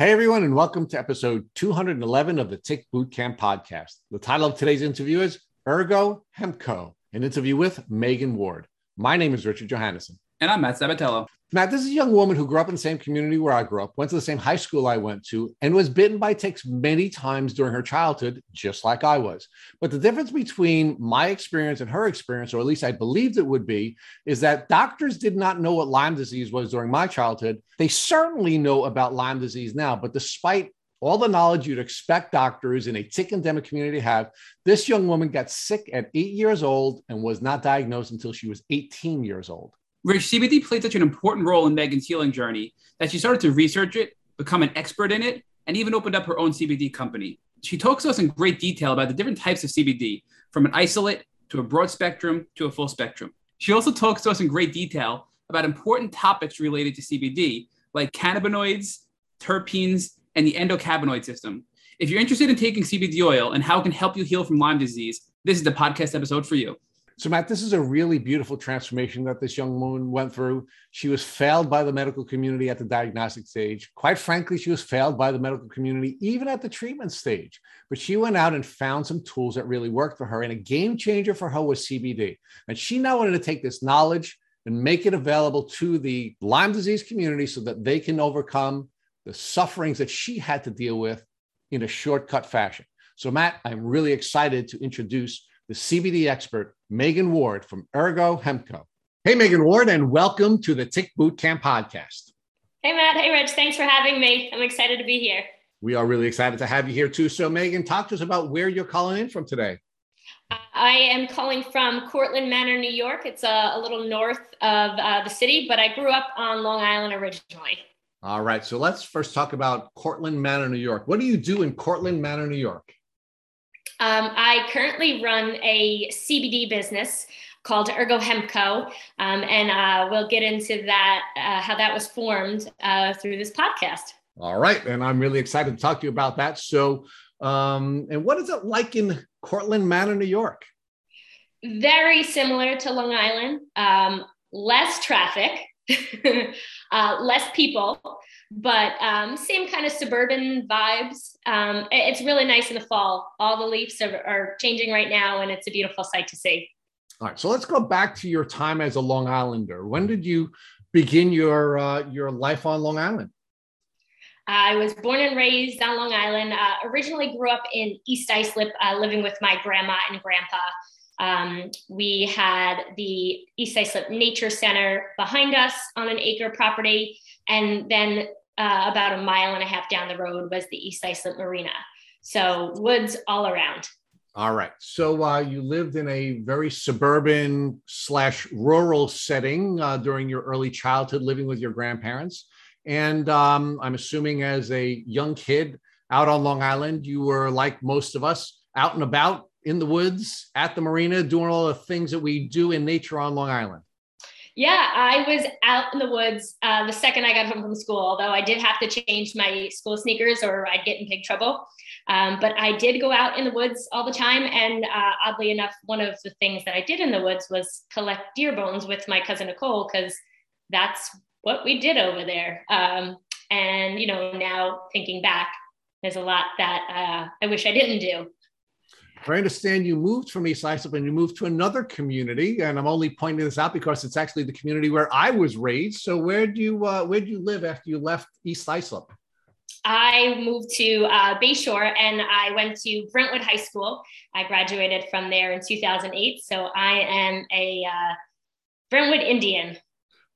Hey, everyone, and welcome to episode 211 of the Tick Bootcamp podcast. The title of today's interview is Ergo Hemco, an interview with Megan Ward. My name is Richard Johannesson. And I'm Matt Sabatello. Matt, this is a young woman who grew up in the same community where I grew up, went to the same high school I went to, and was bitten by ticks many times during her childhood, just like I was. But the difference between my experience and her experience, or at least I believed it would be, is that doctors did not know what Lyme disease was during my childhood. They certainly know about Lyme disease now, but despite all the knowledge you'd expect doctors in a tick endemic community to have, this young woman got sick at eight years old and was not diagnosed until she was 18 years old. CBD played such an important role in Megan's healing journey that she started to research it, become an expert in it, and even opened up her own CBD company. She talks to us in great detail about the different types of CBD, from an isolate to a broad spectrum to a full spectrum. She also talks to us in great detail about important topics related to CBD, like cannabinoids, terpenes, and the endocannabinoid system. If you're interested in taking CBD oil and how it can help you heal from Lyme disease, this is the podcast episode for you. So, Matt, this is a really beautiful transformation that this young woman went through. She was failed by the medical community at the diagnostic stage. Quite frankly, she was failed by the medical community even at the treatment stage. But she went out and found some tools that really worked for her. And a game changer for her was CBD. And she now wanted to take this knowledge and make it available to the Lyme disease community so that they can overcome the sufferings that she had to deal with in a shortcut fashion. So, Matt, I'm really excited to introduce the CBD expert, Megan Ward from Ergo Hemco. Hey, Megan Ward, and welcome to the Tick Boot Camp podcast. Hey, Matt. Hey, Rich. Thanks for having me. I'm excited to be here. We are really excited to have you here too. So, Megan, talk to us about where you're calling in from today. I am calling from Cortlandt Manor, New York. It's a, a little north of uh, the city, but I grew up on Long Island originally. All right. So let's first talk about Cortlandt Manor, New York. What do you do in Cortlandt Manor, New York? Um, I currently run a CBD business called Ergo Hemco, um, and uh, we'll get into that, uh, how that was formed uh, through this podcast. All right, and I'm really excited to talk to you about that. So, um, and what is it like in Cortlandt Manor, New York? Very similar to Long Island, um, less traffic, uh, less people but um, same kind of suburban vibes. Um, it's really nice in the fall. All the leaves are, are, changing right now, and it's a beautiful sight to see. All right, so let's go back to your time as a Long Islander. When did you begin your uh, your life on Long Island? I was born and raised on Long Island. Uh, originally grew up in East Islip, uh, living with my grandma and grandpa. Um, we had the East Islip Nature Center behind us on an acre property. And then uh, about a mile and a half down the road was the East Islip Marina. So woods all around. All right. So uh, you lived in a very suburban slash rural setting uh, during your early childhood, living with your grandparents. And um, I'm assuming as a young kid out on Long Island, you were like most of us out and about in the woods at the marina, doing all the things that we do in nature on Long Island. Yeah, I was out in the woods uh, the second I got home from school, although I did have to change my school sneakers or I'd get in big trouble. Um, but I did go out in the woods all the time. And uh, oddly enough, one of the things that I did in the woods was collect deer bones with my cousin Nicole, because that's what we did over there. Um, and, you know, now thinking back, there's a lot that uh, I wish I didn't do. I understand you moved from East Islip and you moved to another community, and I'm only pointing this out because it's actually the community where I was raised. So where do you uh, where do you live after you left East Islip? I moved to uh, Bayshore and I went to Brentwood High School. I graduated from there in 2008. So I am a uh, Brentwood Indian.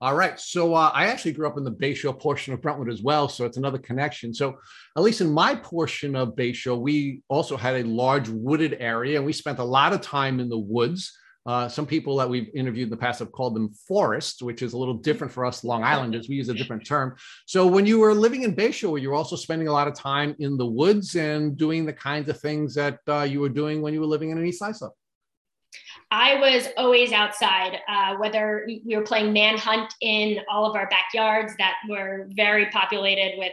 All right. So uh, I actually grew up in the Bayshore portion of Brentwood as well. So it's another connection. So at least in my portion of Bayshore, we also had a large wooded area and we spent a lot of time in the woods. Uh, some people that we've interviewed in the past have called them forests, which is a little different for us Long Islanders. We use a different term. So when you were living in Bayshore, you were also spending a lot of time in the woods and doing the kinds of things that uh, you were doing when you were living in an East Islip. I was always outside, uh, whether we were playing manhunt in all of our backyards that were very populated with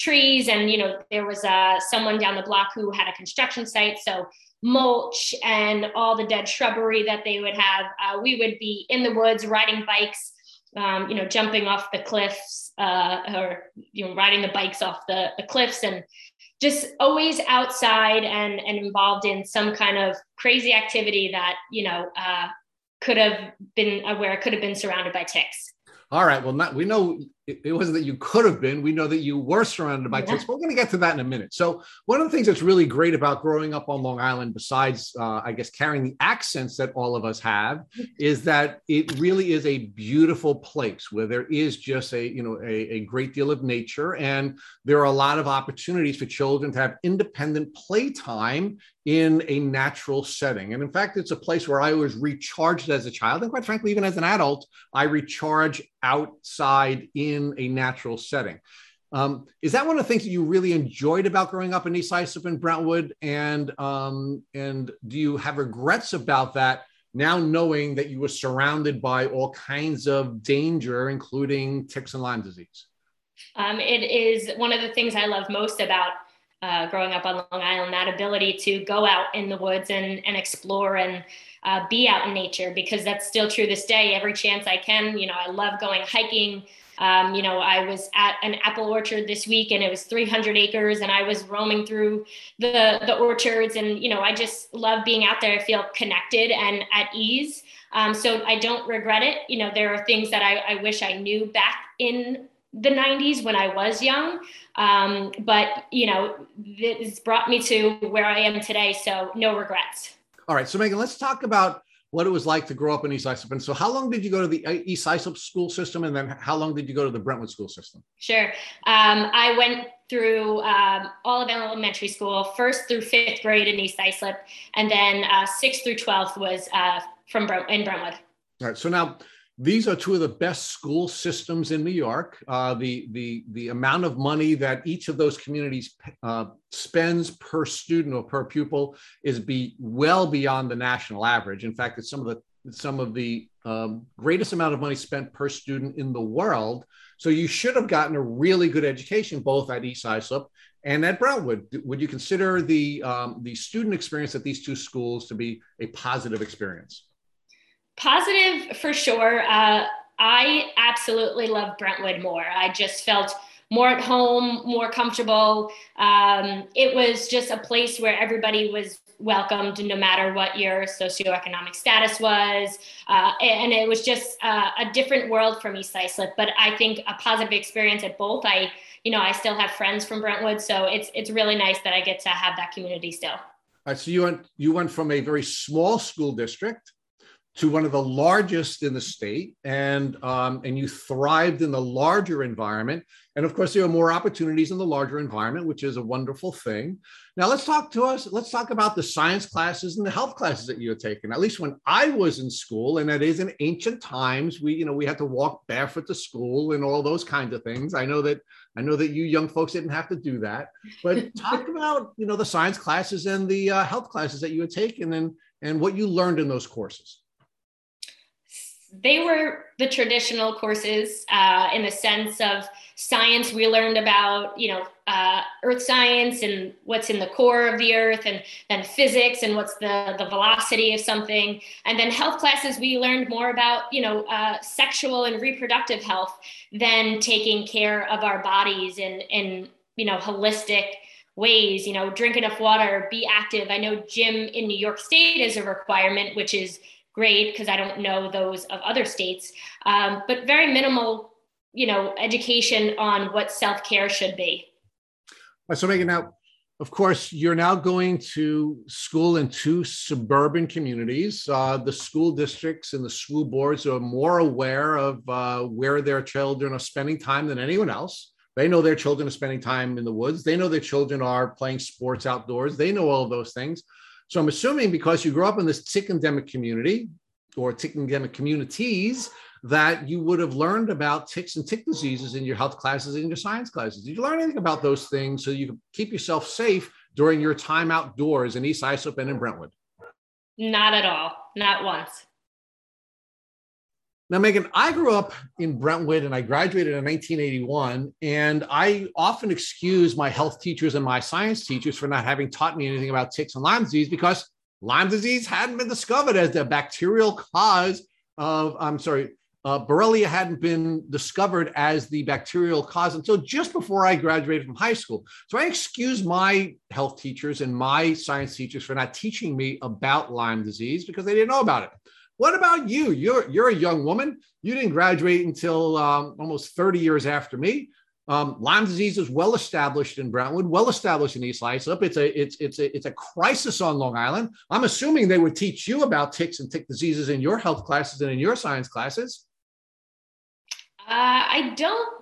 trees. And, you know, there was uh, someone down the block who had a construction site. So mulch and all the dead shrubbery that they would have. Uh, we would be in the woods riding bikes um, you know, jumping off the cliffs uh, or, you know, riding the bikes off the, the cliffs and just always outside and, and involved in some kind of crazy activity that, you know, uh, could have been where it could have been surrounded by ticks. All right. Well, not, we know it, it, wasn't that you could have been. We know that you were surrounded by yeah. ticks. But we're going to get to that in a minute. So, one of the things that's really great about growing up on Long Island, besides, uh, I guess, carrying the accents that all of us have, is that it really is a beautiful place where there is just a, you know, a, a great deal of nature, and there are a lot of opportunities for children to have independent playtime in a natural setting. And in fact, it's a place where I was recharged as a child. And quite frankly, even as an adult, I recharge outside in a natural setting. Um, is that one of the things that you really enjoyed about growing up in East Islip and Brentwood? And um, and do you have regrets about that now, knowing that you were surrounded by all kinds of danger, including ticks and Lyme disease? Um, it is one of the things I love most about uh, growing up on Long Island, that ability to go out in the woods and, and explore and uh, be out in nature, because that's still true this day. Every chance I can, you know, I love going hiking. Um, you know, I was at an apple orchard this week and it was 300 acres and I was roaming through the, the orchards and, you know, I just love being out there. I feel connected and at ease. Um, so I don't regret it. You know, there are things that I, I wish I knew back in the 90s when I was young. Um, but, you know, it's brought me to where I am today. So no regrets. All right. So, Megan, let's talk about what it was like to grow up in East Islip. And so, how long did you go to the uh, East Islip school system? And then how long did you go to the Brentwood school system? Sure. Um, I went through um, all of elementary school, first through fifth grade in East Islip, and then uh, sixth through 12th was uh, from Brent- in Brentwood. All right. So now these are two of the best school systems in New York. Uh, the, the, the amount of money that each of those communities uh, spends per student or per pupil is be well beyond the national average. In fact, it's some of the some of the um, greatest amount of money spent per student in the world. So you should have gotten a really good education both at East Islip and at Brentwood. Would you consider the um, the student experience at these two schools to be a positive experience? Positive for sure. Uh, I absolutely love Brentwood more. I just felt more at home, more comfortable. Um, it was just a place where everybody was welcomed no matter what your socioeconomic status was. Uh, and it was just uh, a different world from East Islip, but I think a positive experience at both. I, you know, I still have friends from Brentwood, so it's, it's really nice that I get to have that community still. All right, so you went, you went from a very small school district to one of the largest in the state, and um, and you thrived in the larger environment. And of course, there are more opportunities in the larger environment, which is a wonderful thing. Now, let's talk to us. Let's talk about the science classes and the health classes that you had taken. At least when I was in school, and that is in ancient times, we you know we had to walk barefoot to school and all those kinds of things. I know that I know that you young folks didn't have to do that, but talk about you know the science classes and the uh, health classes that you had taken and and what you learned in those courses they were the traditional courses uh, in the sense of science. We learned about, you know, uh, earth science and what's in the core of the earth, and then physics and what's the, the velocity of something. And then health classes, we learned more about, you know, uh, sexual and reproductive health than taking care of our bodies in, in you know, holistic ways, you know, drink enough water, be active. I know gym in New York State is a requirement, which is great because I don't know those of other states, um, but very minimal, you know, education on what self care should be. So, Megan, now, of course, you're now going to school in two suburban communities. Uh, the school districts and the school boards are more aware of uh, where their children are spending time than anyone else. They know their children are spending time in the woods. They know their children are playing sports outdoors. They know all of those things. So I'm assuming because you grew up in this tick endemic community or tick endemic communities, that you would have learned about ticks and tick diseases in your health classes and your science classes. Did you learn anything about those things so you could keep yourself safe during your time outdoors in East Islip and in Brentwood? Not at all. Not once. Now, Megan, I grew up in Brentwood and I graduated in 1981. And I often excuse my health teachers and my science teachers for not having taught me anything about ticks and Lyme disease because Lyme disease hadn't been discovered as the bacterial cause of, I'm sorry, uh, Borrelia hadn't been discovered as the bacterial cause until just before I graduated from high school. So I excuse my health teachers and my science teachers for not teaching me about Lyme disease because they didn't know about it. What about you? You're, you're a young woman. You didn't graduate until um, almost 30 years after me. Um, Lyme disease is well established in Brentwood, well established in East Islip. It's a it's it's a it's a crisis on Long Island. I'm assuming they would teach you about ticks and tick diseases in your health classes and in your science classes. Uh, I don't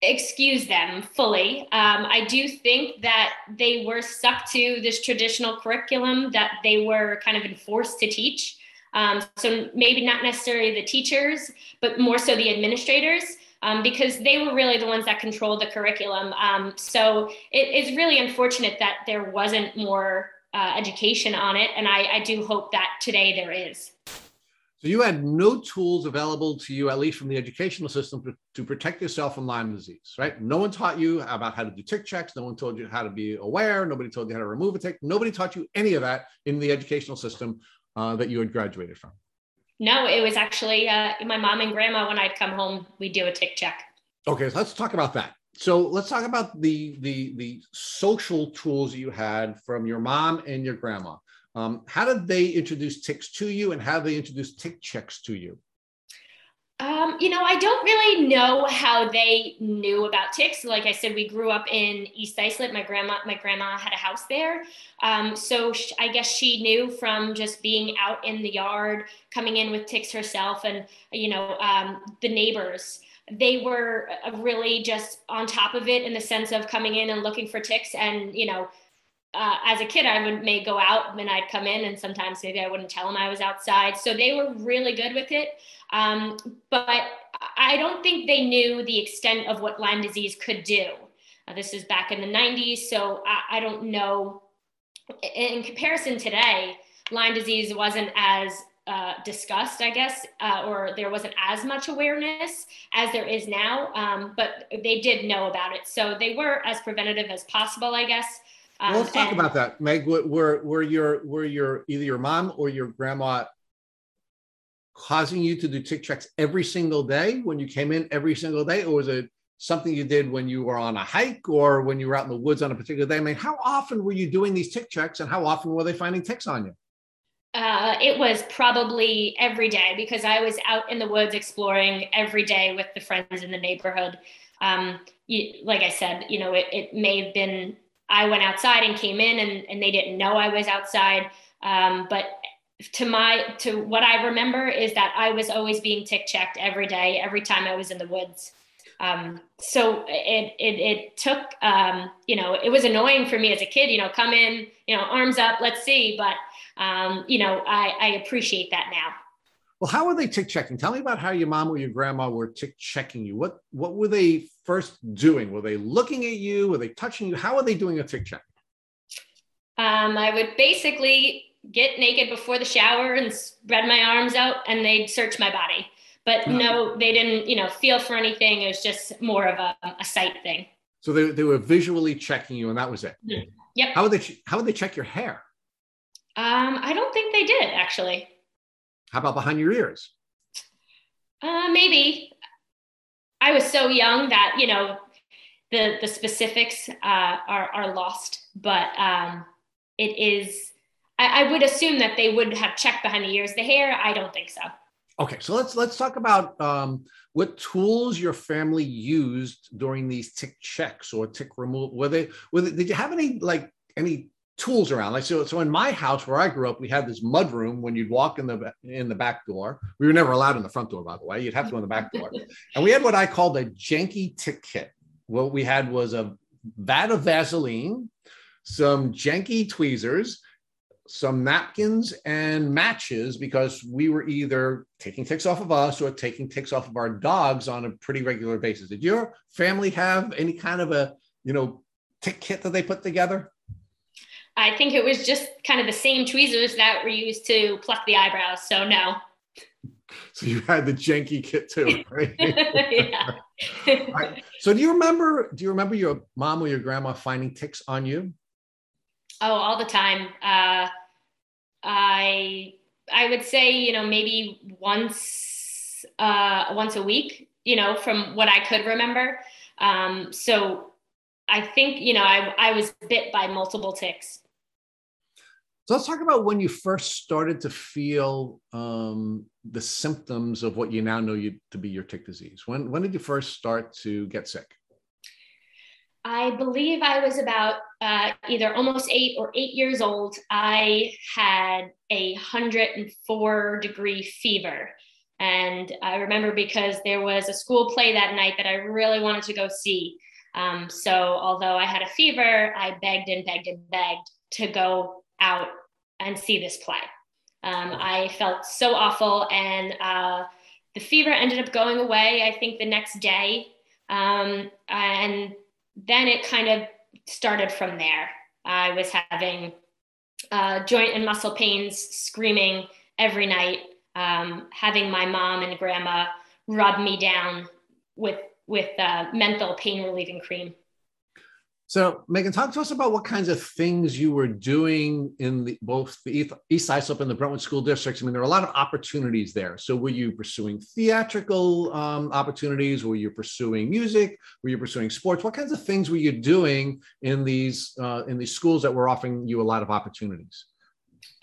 excuse them fully. Um, I do think that they were stuck to this traditional curriculum that they were kind of enforced to teach. Um, so maybe not necessarily the teachers, but more so the administrators um, because they were really the ones that controlled the curriculum. Um, so it is really unfortunate that there wasn't more uh, education on it. And I, I do hope that today there is. So you had no tools available to you, at least from the educational system, to, to, protect yourself from Lyme disease, right? No one taught you about how to do tick checks. No one told you how to be aware. Nobody told you how to remove a tick. Nobody taught you any of that in the educational system uh, that you had graduated from. No, it was actually uh, my mom and grandma. When I'd come home, we'd do a tick check. Okay, so let's talk about that. So let's talk about the the the social tools you had from your mom and your grandma. Um, how did they introduce ticks to you, and how did they introduce tick checks to you? Um, you know, I don't really know how they knew about ticks. Like I said, we grew up in East Islip. My grandma, my grandma had a house there, um, so sh- I guess she knew from just being out in the yard, coming in with ticks herself, and you know, um, the neighbors. They were uh, really just on top of it in the sense of coming in and looking for ticks, and you know, uh, as a kid, I would may go out and I'd come in, and sometimes maybe I wouldn't tell them I was outside. So they were really good with it. Um, but I don't think they knew the extent of what Lyme disease could do. Uh, this is back in the 90s, so I, I don't know. In comparison today, Lyme disease wasn't as uh, discussed, I guess, uh, or there wasn't as much awareness as there is now. Um, but they did know about it, so they were as preventative as possible, I guess. Um, well, let's talk and, about that, Meg. Were were your were your either your mom or your grandma causing you to do tick checks every single day when you came in every single day, or was it something you did when you were on a hike or when you were out in the woods on a particular day? I mean, how often were you doing these tick checks, and how often were they finding ticks on you? Uh, it was probably every day because I was out in the woods exploring every day with the friends in the neighborhood. Um, you, like I said, you know, it, it may have been I went outside and came in and, and they didn't know I was outside. Um, but to my to what I remember is that I was always being tick checked every day, every time I was in the woods. Um, so it it it took um, you know it was annoying for me as a kid. You know, come in, you know, arms up, let's see. But um, you know, I, I appreciate that now. Well, how were they tick checking? Tell me about how your mom or your grandma were tick checking you. What what were they first doing? Were they looking at you? Were they touching you? How are they doing a tick check? Um, I would basically get naked before the shower and spread my arms out, and they'd search my body. But no, they didn't, you know, feel for anything. It was just more of a, a sight thing. So they, they were visually checking you, and that was it. Mm-hmm. Yep. How would they how would they check your hair? Um, I don't think they did actually. How about behind your ears? Uh, maybe. I was so young that you know the the specifics uh, are are lost, but um, it is. I, I would assume that they would have checked behind the ears. The hair, I don't think so. Okay, so let's let's talk about um, what tools your family used during these tick checks or tick removal. Were they, were they, did you have any like any tools around. Like so, so in my house where I grew up, we had this mud room. When you'd walk in the in the back door, we were never allowed in the front door, by the way. You'd have to go in the back door, and we had what I called a janky tick kit. What we had was a vat of Vaseline, some janky tweezers, some napkins, and matches because we were either taking ticks off of us or taking ticks off of our dogs on a pretty regular basis. Did your family have any kind of a you know tick kit that they put together? I think it was just kind of the same tweezers that were used to pluck the eyebrows. So no. So you had the janky kit too, right? yeah. right. So do you remember? Do you remember your mom or your grandma finding ticks on you? Oh, all the time. Uh, I I would say you know maybe once uh, once a week, you know, from what I could remember. Um, so I think, you know, I, I was bit by multiple ticks. So let's talk about when you first started to feel um, the symptoms of what you now know you to be your tick disease. When when did you first start to get sick? I believe I was about uh, either almost eight or eight years old. I had a 104 degree fever. And I remember because there was a school play that night that I really wanted to go see. Um, so although I had a fever, I begged and begged and begged to go out and see this play. Um, I felt so awful, and uh, the fever ended up going away. I think the next day, um, and then it kind of started from there. I was having uh, joint and muscle pains, screaming every night, um, having my mom and grandma rub me down with with uh, menthol pain relieving cream. So, Megan, talk to us about what kinds of things you were doing in the, both the East Islip and the Brentwood school districts. I mean, there are a lot of opportunities there. So, were you pursuing theatrical um, opportunities? Were you pursuing music? Were you pursuing sports? What kinds of things were you doing in these uh, in these schools that were offering you a lot of opportunities?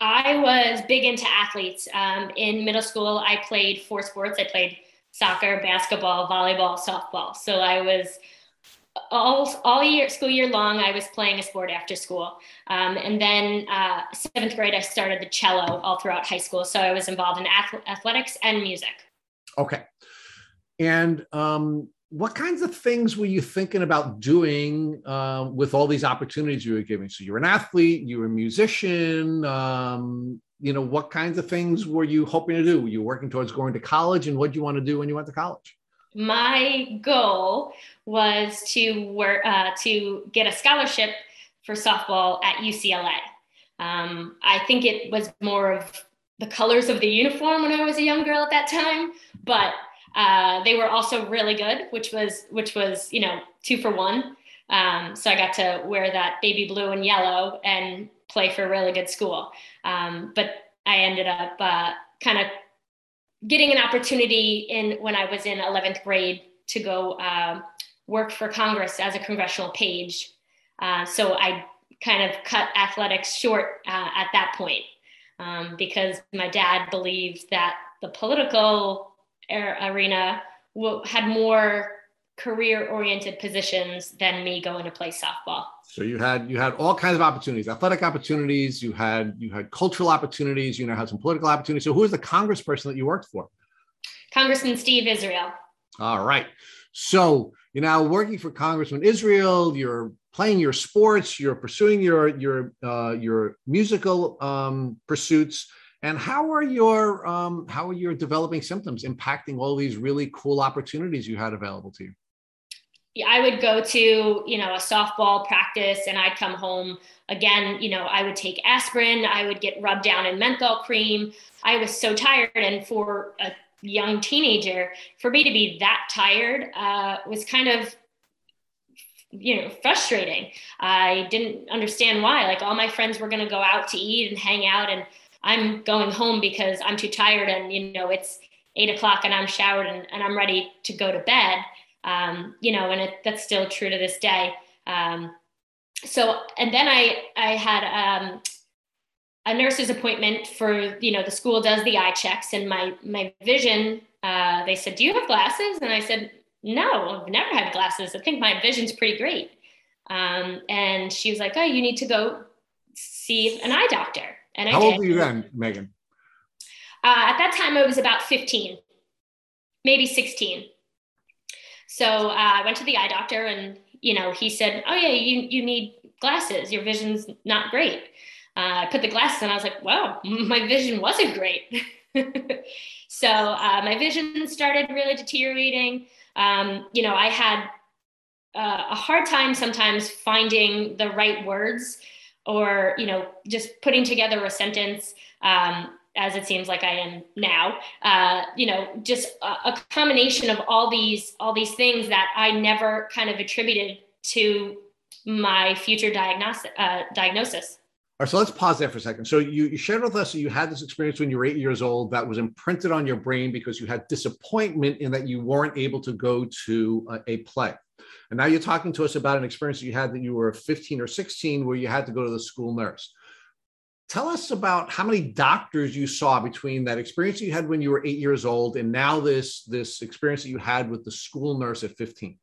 I was big into athletes. Um, in middle school, I played four sports. I played soccer, basketball, volleyball, softball. So I was all all year school year long i was playing a sport after school. Um, and then uh, seventh grade i started the cello all throughout high school. So i was involved in athletics and music. Okay. And um, what kinds of things were you thinking about doing uh, with all these opportunities you were giving? So you're an athlete you're a musician um, you know what kinds of things were you hoping to do? Were you working towards going to college and what do you want to do when you went to college my goal was to work uh, to get a scholarship for softball at UCLA. Um, I think it was more of the colors of the uniform when I was a young girl at that time, but uh, they were also really good, which was which was you know two for one. Um, so I got to wear that baby blue and yellow and play for a really good school. Um, but I ended up uh, kind of getting an opportunity in when I was in 11th grade to go uh, work for Congress as a congressional page. Uh, so I kind of cut athletics short uh, at that point um, because my dad believed that the political arena had more career oriented positions than me going to play softball. So you had you had all kinds of opportunities athletic opportunities you had you had cultural opportunities you know had some political opportunities. So who was the congressperson that you worked for? Congressman steve israel. All right. So you're now working for congressman israel you're playing your sports you're pursuing your your uh, your musical um, pursuits. And how are your um, how are your developing symptoms impacting all these really cool opportunities you had available to you I would go to, you know, a softball practice and I'd come home again, you know, I would take aspirin, I would get rubbed down in menthol cream. I was so tired. And for a young teenager, for me to be that tired uh, was kind of, you know, frustrating. I didn't understand why. Like all my friends were going to go out to eat and hang out, and I'm going home because I'm too tired and, you know, it's eight o'clock and I'm showered and, and I'm ready to go to bed um, you know, and it, that's still true to this day. Um, so, and then I, I had um, a nurse's appointment for, you know, the school does the eye checks and my, my vision, uh, they said, do you have glasses? And I said, no, I've never had glasses. I think my vision's pretty great. Um, and she was like, oh, you need to go see an eye doctor. And I How did. old were you then, Megan? Uh, at that time, I was about 15, maybe 16. So uh, I went to the eye doctor, and you know, he said, "Oh yeah, you you need glasses. Your vision's not great." Uh, I put the glasses, and I was like, "Wow, my vision wasn't great." so uh, my vision started really deteriorating. Um, you know, I had uh, a hard time sometimes finding the right words, or you know, just putting together a sentence. Um, as it seems like I am now, uh, you know, just a, a, combination of all these all these things that I never kind of attributed to my future diagnosis. Uh, diagnosis. All right, so let's pause there for a second. So you, you shared with us that you had this experience when you were eight years old that was imprinted on your brain because you had disappointment in that you weren't able to go to a, a play. And now you're talking to us about an experience that you had that you were 15 or 16 where you had to go to the school nurse. Tell us about how many doctors you saw between that experience you had when you were eight years old and now this, this experience that you had with the school nurse at 15.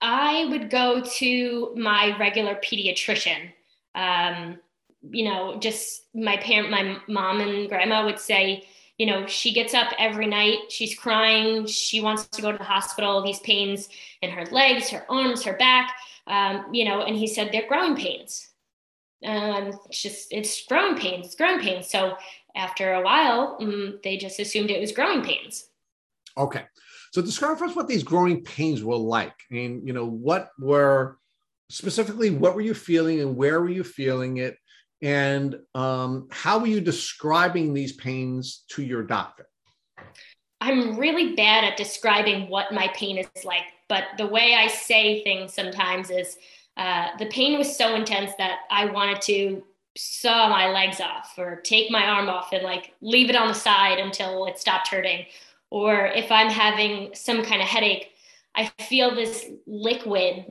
I would go to my regular pediatrician um, you know, just my parent, my mom and grandma would say, you know, she gets up every night, she's crying, she wants to go to the hospital, these pains in her legs, her arms, her back, um, you know, and he said they're growing pains. Um, it's just, it's growing pains, it's growing pains. So after a while, um, they just assumed it was growing pains. Okay. So describe for us what these growing pains were like. Mean, you know, what were specifically what were you feeling and where were you feeling it and um, how were you describing these pains to your doctor i'm really bad at describing what my pain is like but the way i say things sometimes is uh, the pain was so intense that i wanted to saw my legs off or take my arm off and like leave it on the side until it stopped hurting or if i'm having some kind of headache i feel this liquid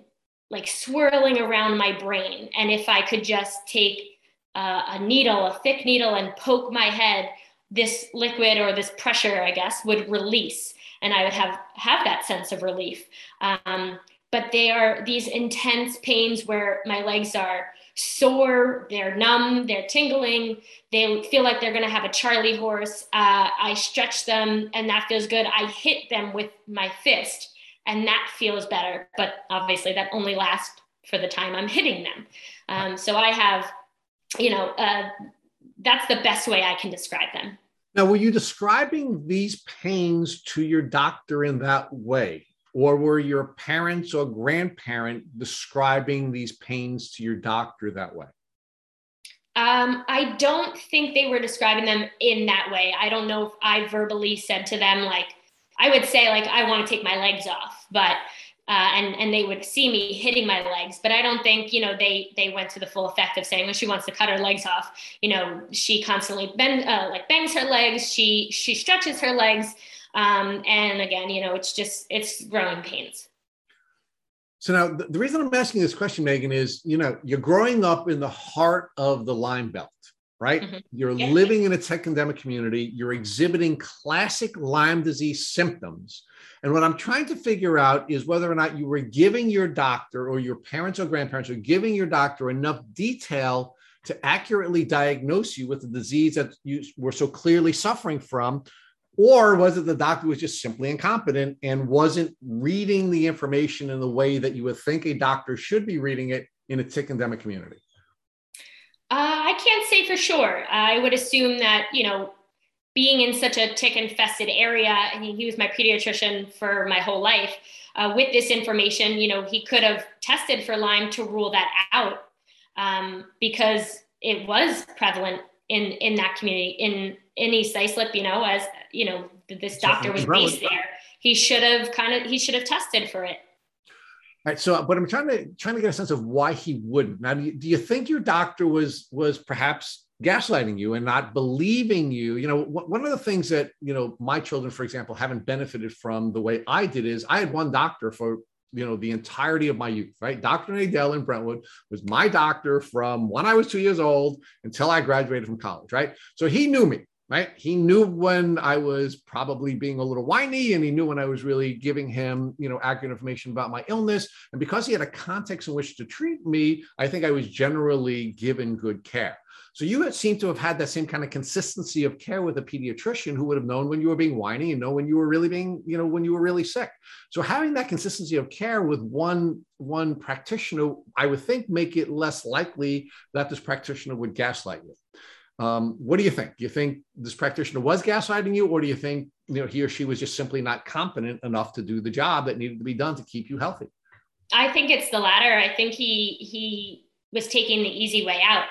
like swirling around my brain. And if I could just take uh, a needle, a thick needle, and poke my head, this liquid or this pressure, I guess, would release, and I would have have that sense of relief. Um, but they are these intense pains where my legs are sore, they're numb, they're tingling, they feel like they're going to have a Charlie horse. Uh, I stretch them, and that feels good. I hit them with my fist and that feels better. But obviously, that only lasts for the time I'm hitting them. Um, so I have, you know, uh, that's the best way I can describe them. Now, were you describing these pains to your doctor in that way? Or were your parents or grandparent describing these pains to your doctor that way? Um, I don't think they were describing them in that way. I don't know if I verbally said to them, like, I would say like I want to take my legs off, but uh, and and they would see me hitting my legs, but I don't think you know they they went to the full effect of saying, well, she wants to cut her legs off. You know, she constantly bend uh, like bangs her legs, she she stretches her legs, um, and again, you know, it's just it's growing pains. So now the, the reason I'm asking this question, Megan, is you know you're growing up in the heart of the Lyme Belt right? Mm-hmm. You're yeah. living in a tick endemic community. You're exhibiting classic Lyme disease symptoms. And what I'm trying to figure out is whether or not you were giving your doctor or your parents or grandparents are giving your doctor enough detail to accurately diagnose you with the disease that you were so clearly suffering from. Or was it the doctor was just simply incompetent and wasn't reading the information in the way that you would think a doctor should be reading it in a tick endemic community? Uh, I can't say for sure. I would assume that, you know, being in such a tick infested area, and he, was my pediatrician for my whole life, uh, with this information, you know, he could have tested for Lyme to rule that out um, because it was prevalent in in that community in in East Islip. You know, as you know, this doctor was based there. He should have kind of he should have tested for it. All right. So, but I'm trying to trying to get a sense of why he wouldn't. Now, do you, do you think your doctor was was perhaps gaslighting you and not believing you? You know, one of the things that you know my children, for example, haven't benefited from the way I did is I had one doctor for you know the entirety of my youth. Right, Dr. Nadell in Brentwood was my doctor from when I was two years old until I graduated from college. Right, so he knew me right? He knew when I was probably being a little whiny and he knew when I was really giving him, you know, accurate information about my illness. And because he had a context in which to treat me, I think I was generally given good care. So you seem to have had that same kind of consistency of care with a pediatrician who would have known when you were being whiny and know when you were really being, you know, when you were really sick. So having that consistency of care with one one practitioner, I would think make it less likely that this practitioner would gaslight you. Um, what do you think? Do you think this practitioner was gaslighting you, or do you think you know he or she was just simply not competent enough to do the job that needed to be done to keep you healthy? I think it's the latter. I think he he was taking the easy way out.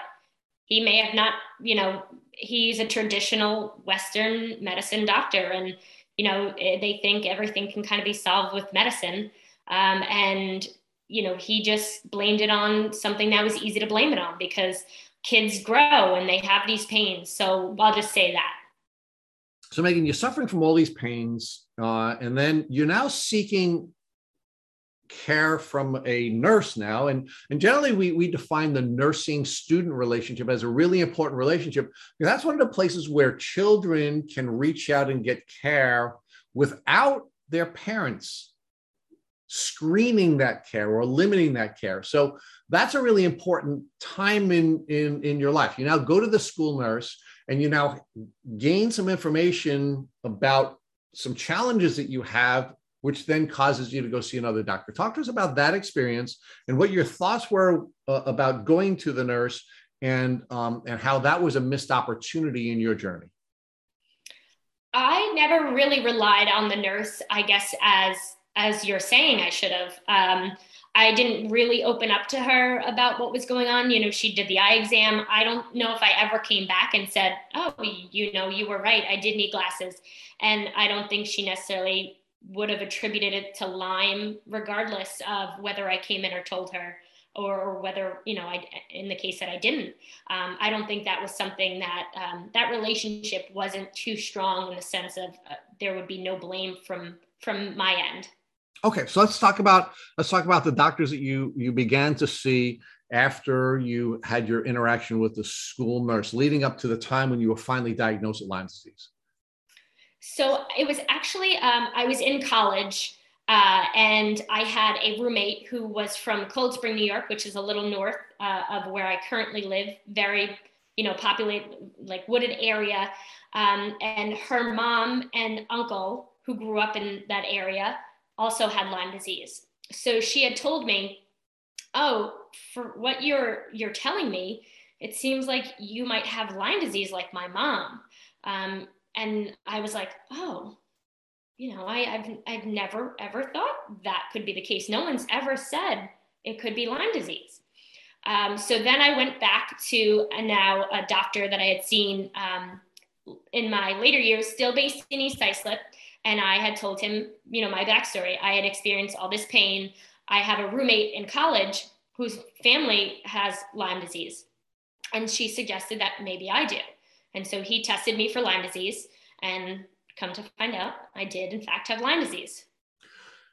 He may have not, you know, he's a traditional Western medicine doctor, and you know eh, they think everything can kind of be solved with medicine. Um, and you know, he just blamed it on something that was easy to blame it on because kids grow and they have these pains. So I'll just say that. So, Megan, you're suffering from all these pains, uh, and then you're now seeking care from a nurse now. And, and generally, we, we define the nursing student relationship as a really important relationship that's one of the places where children can reach out and get care without their parents screening that care or limiting that care. So that's a really important time in, in, in your life. You now go to the school nurse and you now gain some information about some challenges that you have which then causes you to go see another doctor. Talk to us about that experience and what your thoughts were uh, about going to the nurse and um, and how that was a missed opportunity in your journey. I never really relied on the nurse, I guess, as as you're saying I should have. Um, I didn't really open up to her about what was going on. You know, she did the eye exam. I don't know if I ever came back and said, "Oh, you know, you were right. I did need glasses." And I don't think she necessarily would have attributed it to Lyme, regardless of whether I came in or told her, or, or whether you know, I in the case that I didn't. Um, I don't think that was something that um, that relationship wasn't too strong in the sense of uh, there would be no blame from from my end. Okay, so let's talk about let's talk about the doctors that you you began to see after you had your interaction with the school nurse, leading up to the time when you were finally diagnosed with Lyme disease. So it was actually, um, I was in college uh, and I had a roommate who was from Cold Spring, New York, which is a little north uh, of where I currently live, very, you know, populated, like wooded area. Um, and her mom and uncle, who grew up in that area, also had Lyme disease. So she had told me, "Oh, for what you're you're telling me, it seems like you might have Lyme disease like my mom." Um, and I was like, oh, you know, I, have I've never ever thought that could be the case. No one's ever said it could be Lyme disease. Um, so then I went back to a, now a doctor that I had seen um, in my later years, still based in East Islip. And I had told him, you know, my backstory. I had experienced all this pain. I have a roommate in college whose family has Lyme disease. And she suggested that maybe I do. And so he tested me for Lyme disease, and come to find out, I did, in fact, have Lyme disease.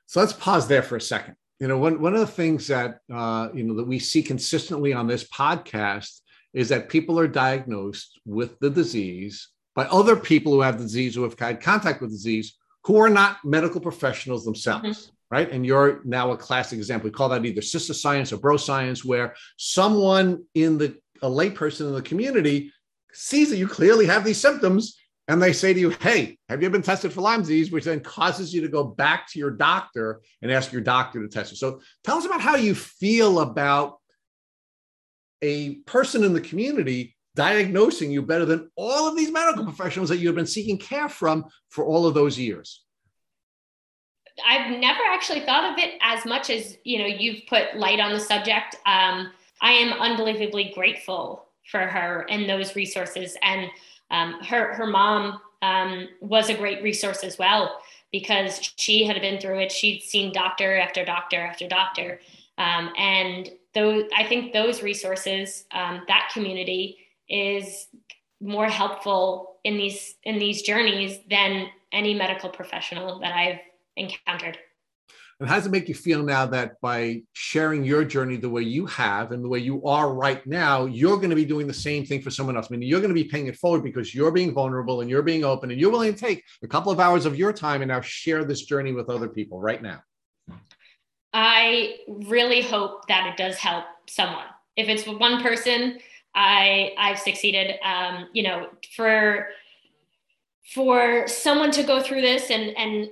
So let's pause there for a second. You know, one, one of the things that, uh, you know, that we see consistently on this podcast is that people are diagnosed with the disease by other people who have the disease, who have had contact with disease, who are not medical professionals themselves. Mm-hmm right? And you're now a classic example. We call that either sister science or bro science, where someone in the a layperson in the community sees that you clearly have these symptoms and they say to you, Hey, have you been tested for Lyme disease? Which then causes you to go back to your doctor and ask your doctor to test you. So tell us about how you feel about a person in the community diagnosing you better than all of these medical professionals that you have been seeking care from for all of those years. I've never actually thought of it as much as you know you've put light on the subject. Um, I am unbelievably grateful for her and those resources. And um, her her mom um, was a great resource as well because she had been through it. She'd seen doctor after doctor after doctor, um, and those I think those resources, um, that community is more helpful in these in these journeys than any medical professional that I've encountered. And how does it make you feel now that by sharing your journey the way you have and the way you are right now, you're going to be doing the same thing for someone else? I mean, you're going to be paying it forward because you're being vulnerable and you're being open and you're willing to take a couple of hours of your time and now share this journey with other people right now. I really hope that it does help someone. If it's one person, I I've succeeded. Um, you know, for for someone to go through this and and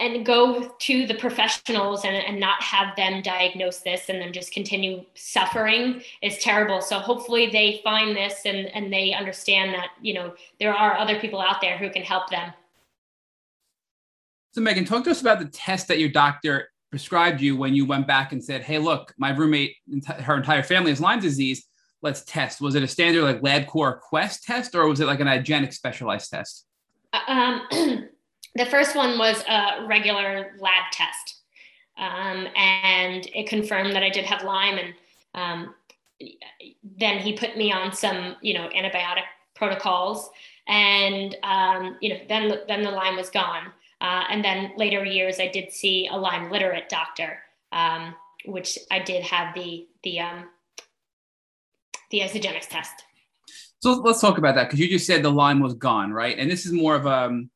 and go to the professionals and, and not have them diagnose this and then just continue suffering is terrible. So hopefully they find this and and they understand that you know there are other people out there who can help them. So megan talk to us about the test that your doctor prescribed you when you went back and said hey look my roommate her entire family has lyme disease. Let's test. Was it a standard like labcorp quest test or was it like an IGeneX specialized test um, the first one was a regular lab test. um, and it confirmed that I did have Lyme. And um, then he put me on some, you know, antibiotic protocols, and um, you know, then then the Lyme was gone. Uh, and then later years, I did see a Lyme literate doctor, um, which I did have the the um, the IGeneX test. So let's talk about that because you just said the Lyme was gone, right? And this is more of a um,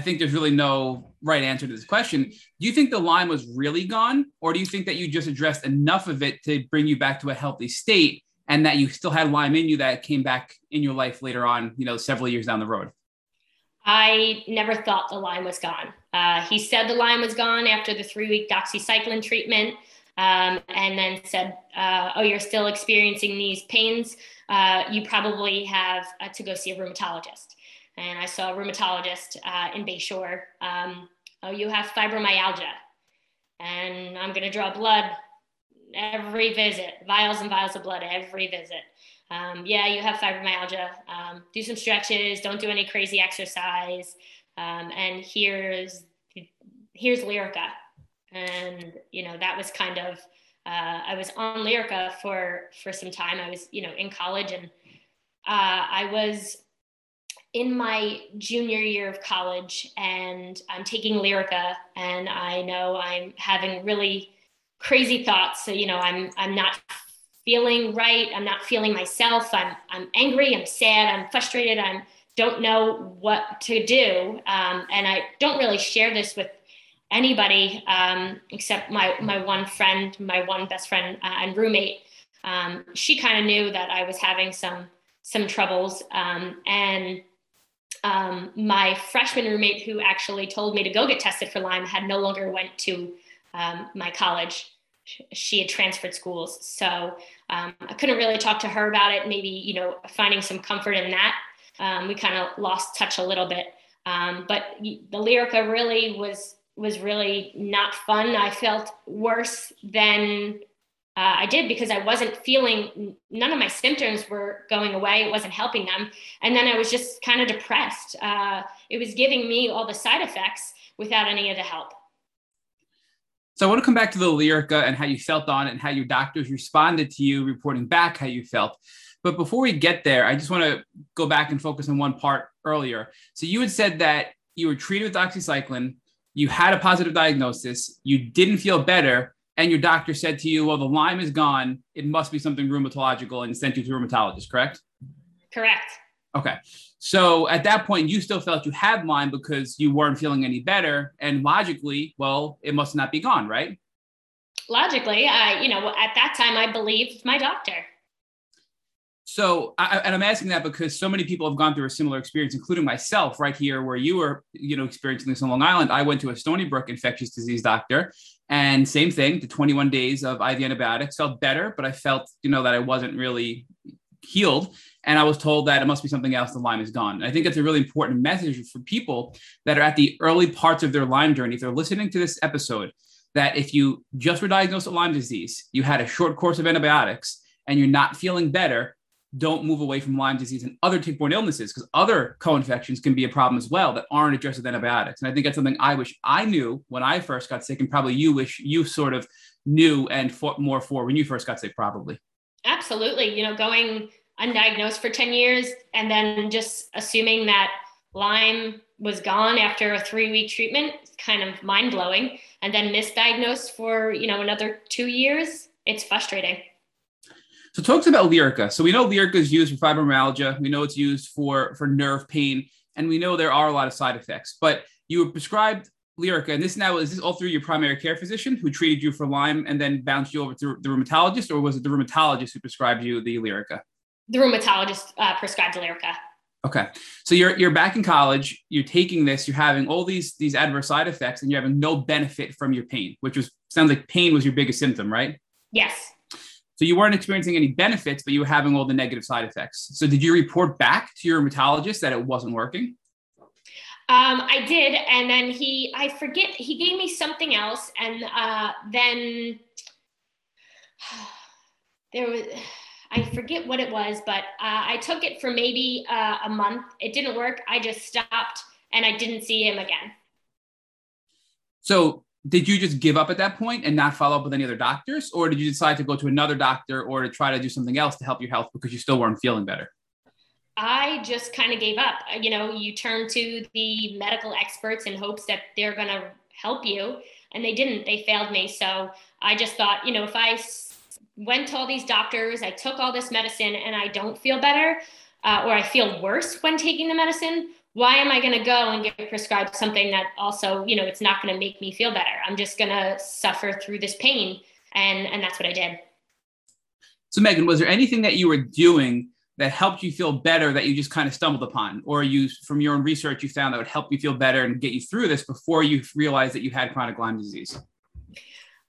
think there's really no right answer to this question. Do you think the Lyme was really gone, or do you think that you just addressed enough of it to bring you back to a healthy state, and that you still had Lyme in you that came back in your life later on, you know, several years down the road? I never thought the Lyme was gone. Uh, he said the Lyme was gone after the three-week doxycycline treatment, um, and then said, uh, "Oh, you're still experiencing these pains. Uh, you probably have uh, to go see a rheumatologist." and I saw a rheumatologist uh, in Bay Shore. Um, oh, you have fibromyalgia, and I'm going to draw blood every visit, vials and vials of blood every visit. Um, yeah, you have fibromyalgia. Um, do some stretches. Don't do any crazy exercise. Um, and here's here's Lyrica, and you know that was kind of uh, I was on Lyrica for for some time. I was you know in college and uh, I was in my junior year of college and I'm taking Lyrica and I know I'm having really crazy thoughts. So, you know, I'm I'm not feeling right. I'm not feeling myself. I'm I'm angry. I'm sad. I'm frustrated. I'm don't know what to do. Um, and I don't really share this with anybody um, except my my one friend, my one best friend uh, and roommate. Um, she kind of knew that I was having some some troubles, um, and um, my freshman roommate who actually told me to go get tested for Lyme had no longer went to um, my college. She had transferred schools. So um, I couldn't really talk to her about it. Maybe, you know, finding some comfort in that. We kind of lost touch a little bit. But the Lyrica really was was really not fun. I felt worse than uh, I did because I wasn't feeling, none of my symptoms were going away. It wasn't helping them. And then I was just kind of depressed. Uh, it was giving me all the side effects without any of the help. So I want to come back to the Lyrica and how you felt on it and how your doctors responded to you reporting back how you felt. But before we get there, I just want to go back and focus on one part earlier. So you had said that you were treated with doxycycline, you had a positive diagnosis, you didn't feel better, and your doctor said to you, well, the Lyme is gone. It must be something rheumatological and sent you to a rheumatologist, correct? Correct. Okay. So at that point, you still felt you had Lyme because you weren't feeling any better. And logically, well, it must not be gone, right? Logically, I, you know, at that time, I believed my doctor. So, I, and I'm asking that because so many people have gone through a similar experience, including myself, right here, where you were, you know, experiencing this on Long Island. I went to a Stony Brook infectious disease doctor, and same thing. The 21 days of IV antibiotics felt better, but I felt, you know, that I wasn't really healed. And I was told that it must be something else. The Lyme is gone. And I think that's a really important message for people that are at the early parts of their Lyme journey. If they're listening to this episode, that if you just were diagnosed with Lyme disease, you had a short course of antibiotics, and you're not feeling better, don't move away from Lyme disease and other tick-borne illnesses because other co-infections can be a problem as well that aren't addressed with antibiotics. And I think that's something I wish I knew when I first got sick, and probably you wish you sort of knew and fought more for when you first got sick, probably. Absolutely. You know, going undiagnosed for 10 years and then just assuming that Lyme was gone after a three week treatment, kind of mind blowing. And then misdiagnosed for, you know, another two years. It's frustrating. So talk about Lyrica. So we know Lyrica is used for fibromyalgia. We know it's used for for nerve pain, and we know there are a lot of side effects. But you were prescribed Lyrica, and this now is this all through your primary care physician who treated you for Lyme and then bounced you over to the rheumatologist, or was it the rheumatologist who prescribed you the Lyrica? The rheumatologist uh, prescribed Lyrica. Okay, so you're you're back in college. You're taking this. You're having all these these adverse side effects, and you're having no benefit from your pain, which was sounds like pain was your biggest symptom, right? Yes. So you weren't experiencing any benefits, but you were having all the negative side effects. So did you report back to your rheumatologist that it wasn't working? Um, I did, and then he, I forget, he gave me something else, and uh, then there was, I forget what it was, but uh, I took it for maybe uh, a month. It didn't work. I just stopped, and I didn't see him again. So did you just give up at that point and not follow up with any other doctors, or did you decide to go to another doctor or to try to do something else to help your health because you still weren't feeling better? I just kind of gave up. You know, you turn to the medical experts in hopes that they're going to help you, and they didn't. They failed me. So I just thought, you know, if I went to all these doctors, I took all this medicine, and I don't feel better, uh, or I feel worse when taking the medicine, why am I going to go and get prescribed something that also, you know, it's not going to make me feel better? I'm just going to suffer through this pain. And, and that's what I did. So, Megan, was there anything that you were doing that helped you feel better that you just kind of stumbled upon? Or you, from your own research, you found that would help you feel better and get you through this before you realized that you had chronic Lyme disease?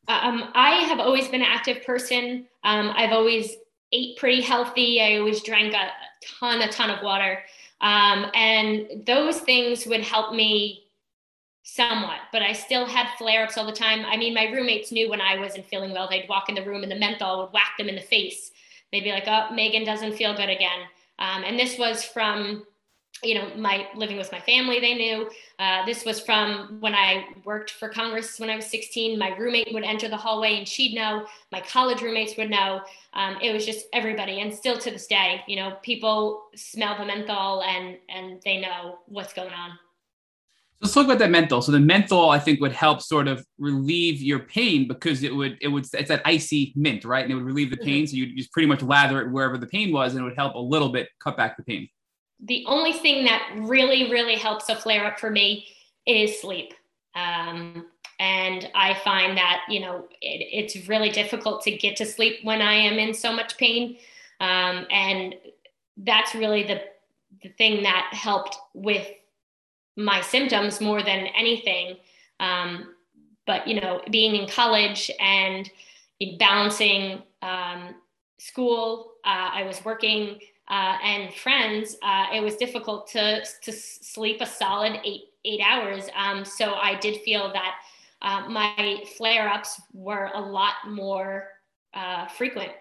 Um, I have always been an active person. Um, I've always ate pretty healthy. I always drank a ton, a ton of water. Um, and those things would help me somewhat, but I still had flare ups all the time. I mean, my roommates knew when I wasn't feeling well, they'd walk in the room and the menthol would whack them in the face. They'd be like, oh, Megan doesn't feel good again. Um, and this was from you know, my living with my family, they knew. Uh, this was from when I worked for Congress when I was 16. My roommate would enter the hallway and she'd know. My college roommates would know. Um, it was just everybody. And still to this day, you know, people smell the menthol and, and they know what's going on. Let's talk about that menthol. So the menthol, I think, would help sort of relieve your pain because it would it would it's that icy mint, right? And it would relieve the pain. Mm-hmm. So you'd just pretty much lather it wherever the pain was, and it would help a little bit cut back the pain the only thing that really, really helps a flare up for me is sleep. Um, and I find that, you know, it, it's really difficult to get to sleep when I am in so much pain. Um, and that's really the, the thing that helped with my symptoms more than anything. Um, but, you know, being in college and balancing um, school, uh, I was working uh, and friends, uh, it was difficult to, to sleep a solid eight, eight hours. Um, so I did feel that uh, my flare ups were a lot more uh, frequent.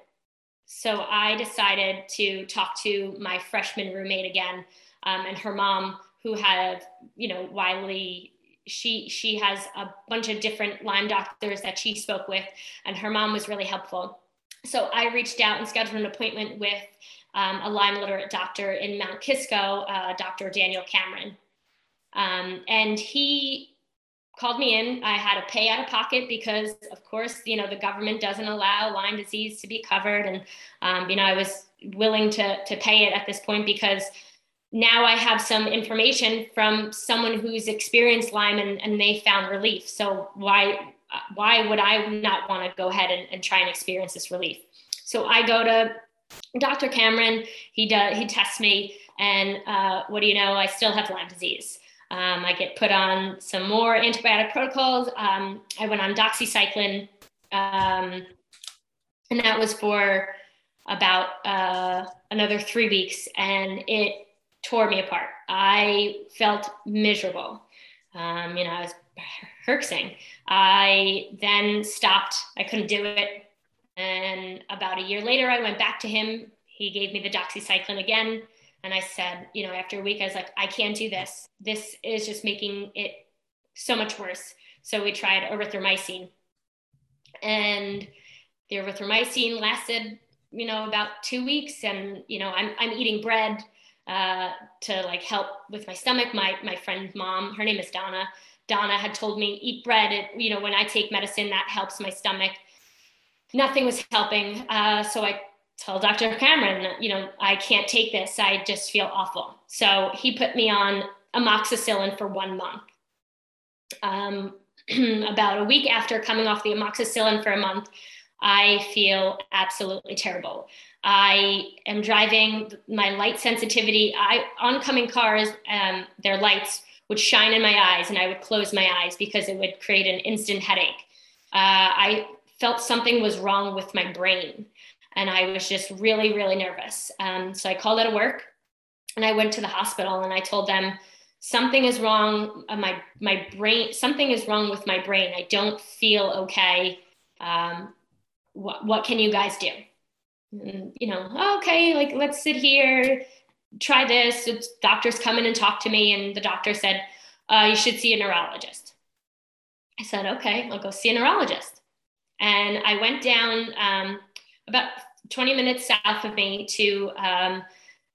So I decided to talk to my freshman roommate again um, and her mom, who had, you know, Wiley she she has a bunch of different Lyme doctors that she spoke with, and her mom was really helpful. So I reached out and scheduled an appointment with um, a Lyme literate doctor in Mount Kisco, uh, Dr. Daniel Cameron. Um, and he called me in. I had to pay out of pocket because, of course, you know, the government doesn't allow Lyme disease to be covered. And, um, you know, I was willing to, to pay it at this point because now I have some information from someone who's experienced Lyme and, and they found relief. So why, why would I not want to go ahead and, and try and experience this relief? So I go to Dr. Cameron, he does, he tests me, and uh, what do you know? I still have Lyme disease. Um, I get put on some more antibiotic protocols. Um, I went on doxycycline, um, and that was for about uh, another three weeks, and it tore me apart. I felt miserable. Um, you know, I was herxing. I then stopped. I couldn't do it. And about a year later, I went back to him. He gave me the doxycycline again. And I said, you know, after a week, I was like, I can't do this. This is just making it so much worse. So we tried erythromycin. And the erythromycin lasted, you know, about two weeks. And, you know, I'm, I'm eating bread uh, to like help with my stomach. My, my friend mom, her name is Donna. Donna had told me, eat bread. It, you know, when I take medicine, that helps my stomach nothing was helping. Uh, so I told Dr. Cameron, you know, I can't take this. I just feel awful. So he put me on amoxicillin for one month. Um, about a week after coming off the amoxicillin for a month, I feel absolutely terrible. I am driving my light sensitivity. I oncoming cars, um, their lights would shine in my eyes, and I would close my eyes because it would create an instant headache. Uh, I felt something was wrong with my brain. And I was just really, really nervous. Um, so I called out of work and I went to the hospital and I told them, something is wrong. Uh, my, my brain, something is wrong with my brain. I don't feel okay. Um, what, what can you guys do? And, you know, oh, okay, like let's sit here, try this. So doctors come in and talk to me. And the doctor said, uh, you should see a neurologist. I said, okay, I'll go see a neurologist. And I went down um, about 20 minutes south of me to um,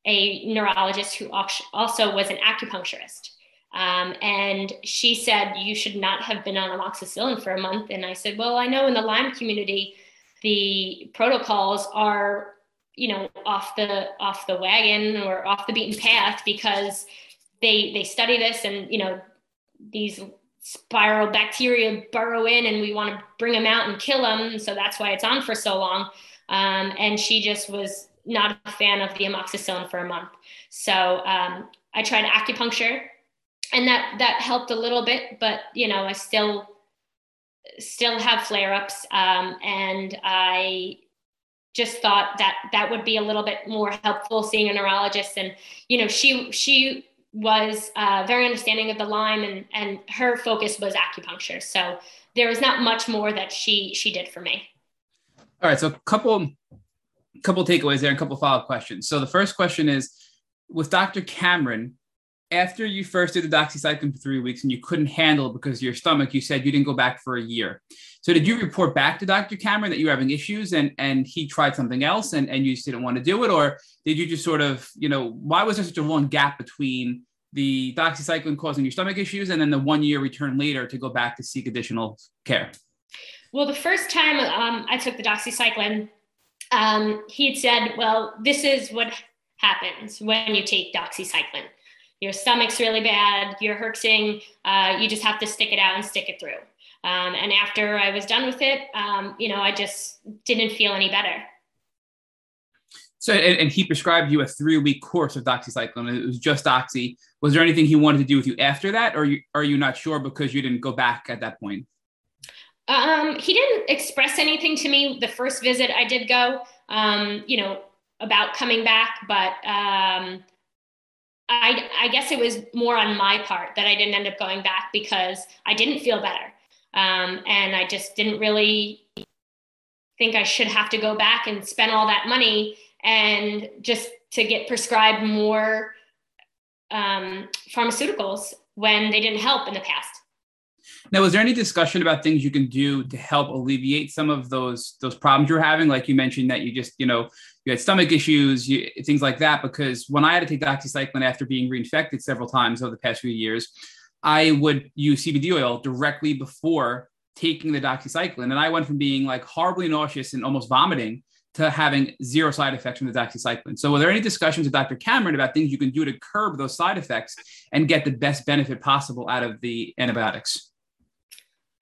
a neurologist who also was an acupuncturist. Um, and she said, You should not have been on amoxicillin for a month. And I said, Well, I know in the Lyme community, the protocols are you know off the off the wagon or off the beaten path because they they study this and you know these spiral bacteria burrow in and we want to bring them out and kill them so that's why it's on for so long. Um, and she just was not a fan of the amoxicillin for a month. So um, i tried acupuncture and that that helped a little bit but you know i still still have flare-ups um, and i just thought that that would be a little bit more helpful seeing a neurologist. And you know she she was uh, very understanding of the lyme and and her focus was acupuncture. So there was not much more that she she did for me. All right so a couple couple takeaways there and a couple follow-up questions. So the first question is with dr cameron after you first did the doxycycline for three weeks and you couldn't handle it because your stomach, you said you didn't go back for a year. So did you report back to Dr. Cameron that you were having issues and and he tried something else and, and you just didn't want to do it? Or did you just sort of, you know, why was there such a long gap between the doxycycline causing your stomach issues and then the one year return later to go back to seek additional care? Well, the first time um, I took the doxycycline, um, he had said, well, this is what happens when you take doxycycline your stomach's really bad, you're hurting, uh, you just have to stick it out and stick it through. Um, and after I was done with it, um, you know, I just didn't feel any better. So, and, and, he prescribed you a three week course of doxycycline. It was just doxy. Was there anything he wanted to do with you after that, or you, are you not sure because you didn't go back at that point? Um, he didn't express anything to me the first visit I did go, um, you know, about coming back, but um, I, I guess it was more on my part that I didn't end up going back because I didn't feel better. Um, and I just didn't really think I should have to go back and spend all that money and just to get prescribed more um, pharmaceuticals when they didn't help in the past. Now, was there any discussion about things you can do to help alleviate some of those those problems you're having? Like you mentioned that you just, you know, you had stomach issues, you, things like that. Because when I had to take doxycycline after being reinfected several times over the past few years, I would use CBD oil directly before taking the doxycycline, and I went from being like horribly nauseous and almost vomiting to having zero side effects from the doxycycline. So, were there any discussions with Dr. Cameron about things you can do to curb those side effects and get the best benefit possible out of the antibiotics?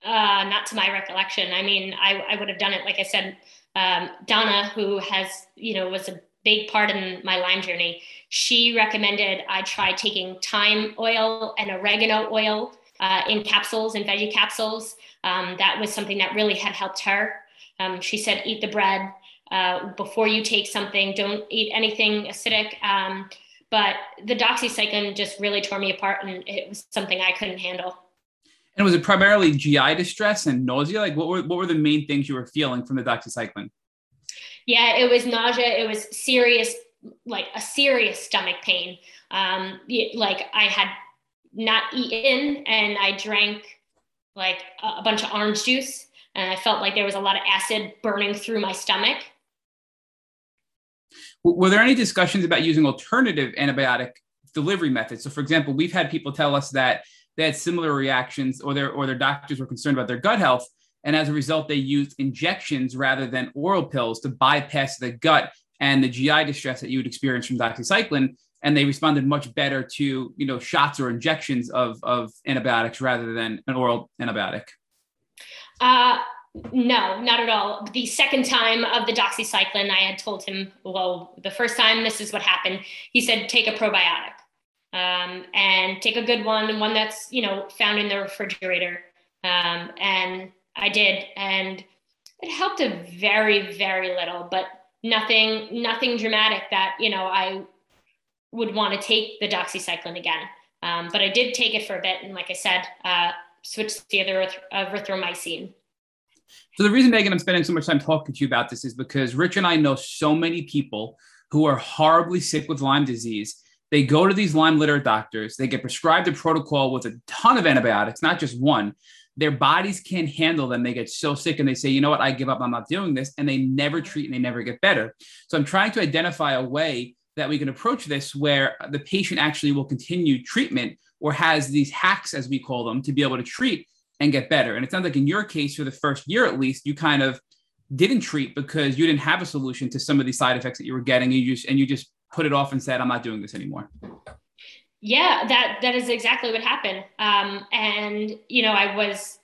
Uh, not to my recollection. I mean, I, I would have done it, like I said, um, Donna, who has, you know, was a big part in my Lyme journey, she recommended I try taking thyme oil and oregano oil uh, in capsules and veggie capsules. Um, that was something that really had helped her. Um, she said, eat the bread uh, before you take something, don't eat anything acidic. Um, but the doxycycline just really tore me apart and it was something I couldn't handle. And was it primarily GI distress and nausea? Like, what were what were the main things you were feeling from the doxycycline? Yeah, it was nausea. It was serious, like a serious stomach pain. Um, like I had not eaten and I drank like a bunch of orange juice, and I felt like there was a lot of acid burning through my stomach. Were there any discussions about using alternative antibiotic delivery methods? So, for example, we've had people tell us that they had similar reactions or their or their doctors were concerned about their gut health. And as a result they used injections rather than oral pills to bypass the gut and the GI distress that you would experience from doxycycline. And they responded much better to you know shots or injections of of antibiotics rather than an oral antibiotic. Uh, no not at all. The second time of the doxycycline i had told him well the first time this is what happened. He said take a probiotic um, and take a good one, one that's you know found in the refrigerator. Um, and I did, and it helped a very very little, but nothing nothing dramatic that you know I would want to take the doxycycline again. Um, but I did take it for a bit, and like I said, uh, switched to the other erythromycin. So the reason, Megan, I'm spending so much time talking to you about this is because Rich and I know so many people who are horribly sick with Lyme disease they go to these Lyme literate doctors. They get prescribed a protocol with a ton of antibiotics, not just one. their bodies can't handle them. They get so sick and they say, you know what, I give up, I'm not doing this. And they never treat and they never get better. So I'm trying to identify a way that we can approach this where the patient actually will continue treatment or has these hacks, as we call them, to be able to treat and get better. And it sounds like in your case, for the first year at least, you kind of didn't treat because you didn't have a solution to some of these side effects that you were getting. And you just and you just put it off and said, I'm not doing this anymore. Yeah, that that is exactly what happened. Um, and you know, I was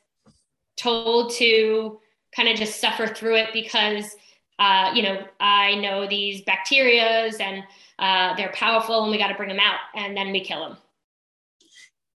told to kind of just suffer through it because uh, you know I know these bacterias and uh, they're powerful and we got to bring them out and then we kill them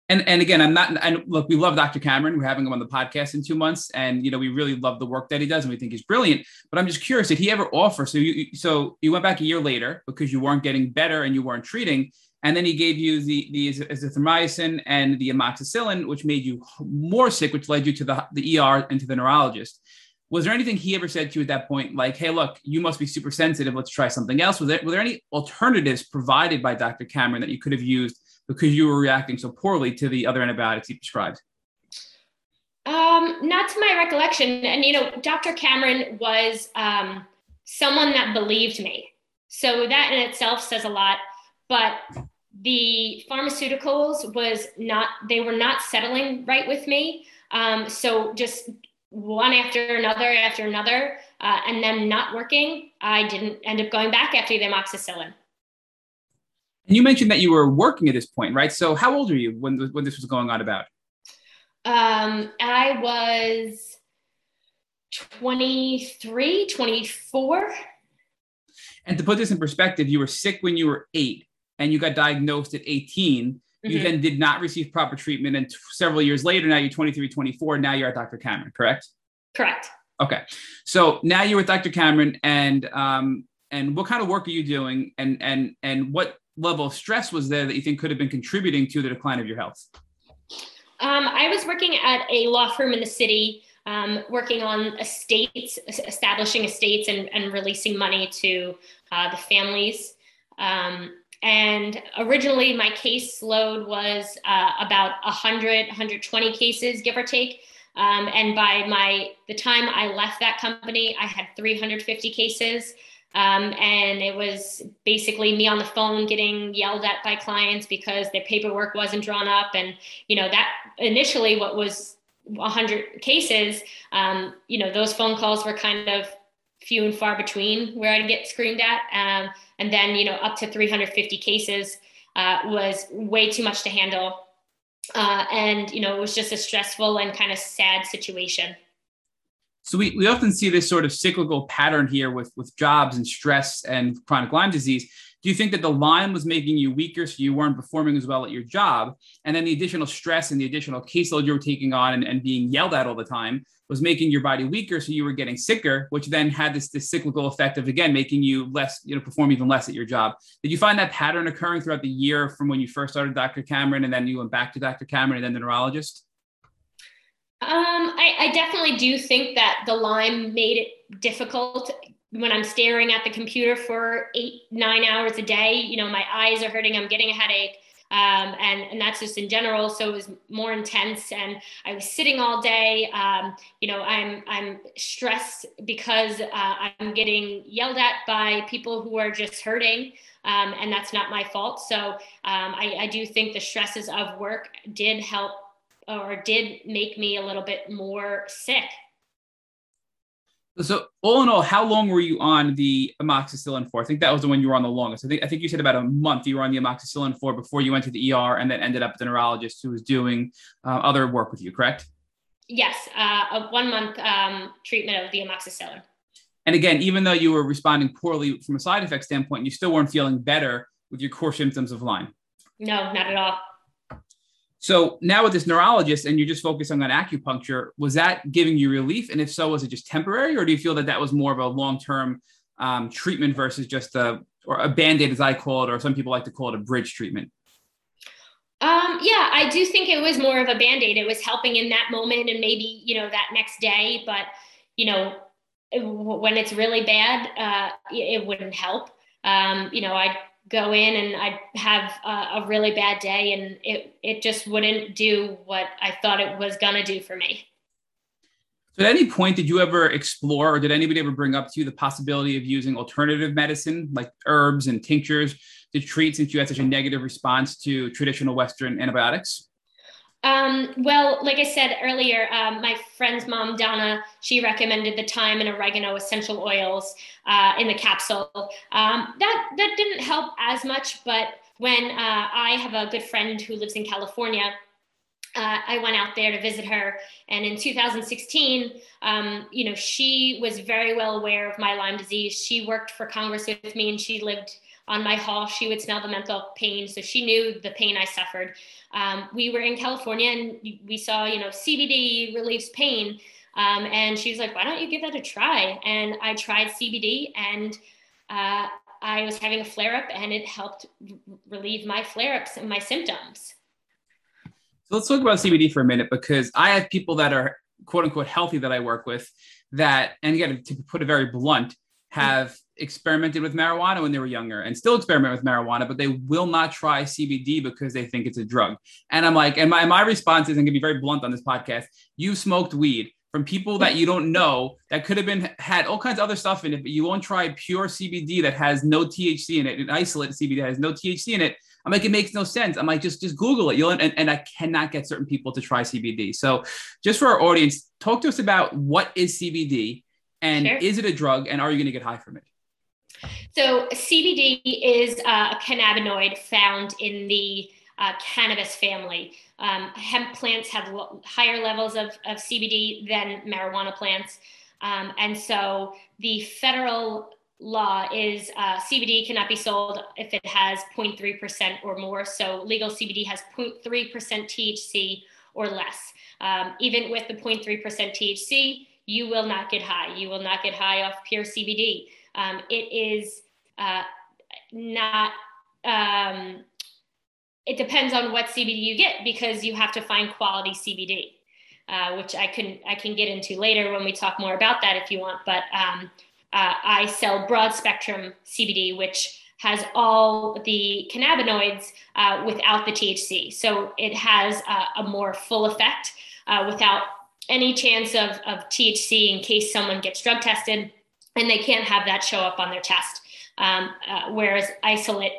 and and again, I'm not. And look, we love Dr. Cameron. We're having him on the podcast in two months, and you know, we really love the work that he does, and we think he's brilliant. But I'm just curious, did he ever offer? So you so you went back a year later because you weren't getting better and you weren't treating, and then he gave you the the azithromycin and the amoxicillin, which made you more sick, which led you to the the ER and to the neurologist. Was there anything he ever said to you at that point, like, "Hey, look, you must be super sensitive. Let's try something else"? Was there were there any alternatives provided by Dr. Cameron that you could have used? Because you were reacting so poorly to the other antibiotics he prescribed? Um, not to my recollection. And, you know, Dr. Cameron was um, someone that believed me. So that in itself says a lot. But the pharmaceuticals was not, they were not settling right with me. Um, so just one after another after another, uh, and then not working, I didn't end up going back after the amoxicillin. And you mentioned that you were working at this point, right? So how old are you when, when this was going on about? Um, I was 23, 24. And to put this in perspective, you were sick when you were eight and you got diagnosed at 18. Mm-hmm. You then did not receive proper treatment. And t- several years later, now you're 23, 24. Now you're at Dr. Cameron, correct? Correct. Okay. So now you're with Dr. Cameron and, um, and what kind of work are you doing and, and, and what level of stress was there that you think could have been contributing to the decline of your health? Um, I was working at a law firm in the city, um, working on estates, establishing estates, and, and releasing money to uh, the families. Um, and originally, my case load was uh, about 100, 120 cases, give or take. Um, and by my the time I left that company, I had 350 cases. Um, and it was basically me on the phone getting yelled at by clients because their paperwork wasn't drawn up. And, you know, that initially what was 100 cases, um, you know, those phone calls were kind of few and far between where I'd get screamed at. Um, and then, you know, up to 350 cases uh, was way too much to handle. Uh, and, you know, it was just a stressful and kind of sad situation. So we, we often see this sort of cyclical pattern here with, with jobs and stress and chronic Lyme disease. Do you think that the Lyme was making you weaker so you weren't performing as well at your job? And then the additional stress and the additional caseload you were taking on and, and being yelled at all the time was making your body weaker so you were getting sicker, which then had this, this cyclical effect of again making you less, you know, perform even less at your job. Did you find that pattern occurring throughout the year from when you first started Dr. Cameron and then you went back to Dr. Cameron and then the neurologist? Um, I, I definitely do think that the Lyme made it difficult when I'm staring at the computer for eight, nine hours a day. You know, my eyes are hurting, I'm getting a headache. Um, and, and that's just in general. So it was more intense and I was sitting all day. Um, you know, I'm, I'm stressed because uh, I'm getting yelled at by people who are just hurting. Um, and that's not my fault. So um, I, I do think the stresses of work did help or did make me a little bit more sick. So all in all, how long were you on the amoxicillin for? I think that was the one you were on the longest. I think I think you said about a month you were on the amoxicillin for before you went to the ER and then ended up at the neurologist who was doing uh, other work with you, correct? Yes, uh, a one month um, treatment of the amoxicillin. And again, even though you were responding poorly from a side effect standpoint, you still weren't feeling better with your core symptoms of Lyme. No, not at all. So now with this neurologist and you're just focusing on acupuncture, was that giving you relief? And if so, was it just temporary, or do you feel that that was more of a long-term um, treatment versus just a or a band-aid, as I call it, or some people like to call it a bridge treatment? Um, yeah, I do think it was more of a band-aid. It was helping in that moment and maybe, you know, that next day, but you know, when it's really bad, uh, it wouldn't help. Um, you know, I go in and I'd have a, a really bad day and it, it just wouldn't do what I thought it was going to do for me. So at any point, did you ever explore or did anybody ever bring up to you the possibility of using alternative medicine like herbs and tinctures to treat since you had such a negative response to traditional Western antibiotics? Um, well, like I said earlier, um, my friend's mom, Donna, she recommended the thyme and oregano essential oils uh, in the capsule. Um, that, that didn't help as much, but when uh, I have a good friend who lives in California, uh, I went out there to visit her. And in 2016, um, you know, she was very well aware of my Lyme disease. She worked for Congress with me and she lived on my hall. She would smell the menthol pain. So she knew the pain I suffered. Um, we were in California and we saw, you know, CBD relieves pain. Um, and she was like, why don't you give that a try? And I tried CBD and uh, I was having a flare up and it helped relieve my flare ups and my symptoms. So let's talk about CBD for a minute because I have people that are quote unquote healthy that I work with that, and again, to put it very blunt, have experimented with marijuana when they were younger and still experiment with marijuana, but they will not try CBD because they think it's a drug. And I'm like, and my, my response is, I'm gonna be very blunt on this podcast. You smoked weed from people that you don't know that could have been had all kinds of other stuff in it, but you won't try pure CBD that has no THC in it, an isolate CBD that has no THC in it. I'm like, it makes no sense. I'm like, just just Google it. You'll and, and I cannot get certain people to try CBD. So just for our audience, talk to us about what is CBD and sure. is it a drug and are you going to get high from it? So CBD is a cannabinoid found in the uh, cannabis family. Um, hemp plants have lo- higher levels of, of CBD than marijuana plants. Um, and so the federal law is uh, CBD cannot be sold if it has 0.3% or more. So legal CBD has 0.3% THC or less. Um, even with the 0.3% THC, you will not get high. You will not get high off pure CBD. Um, it is uh, not. Um, it depends on what CBD you get because you have to find quality CBD, uh, which I can I can get into later when we talk more about that if you want. But um, uh, I sell broad spectrum CBD, which has all the cannabinoids uh, without the THC. So it has a, a more full effect uh, without any chance of, of THC in case someone gets drug tested and they can't have that show up on their test. Um, uh, whereas isolate,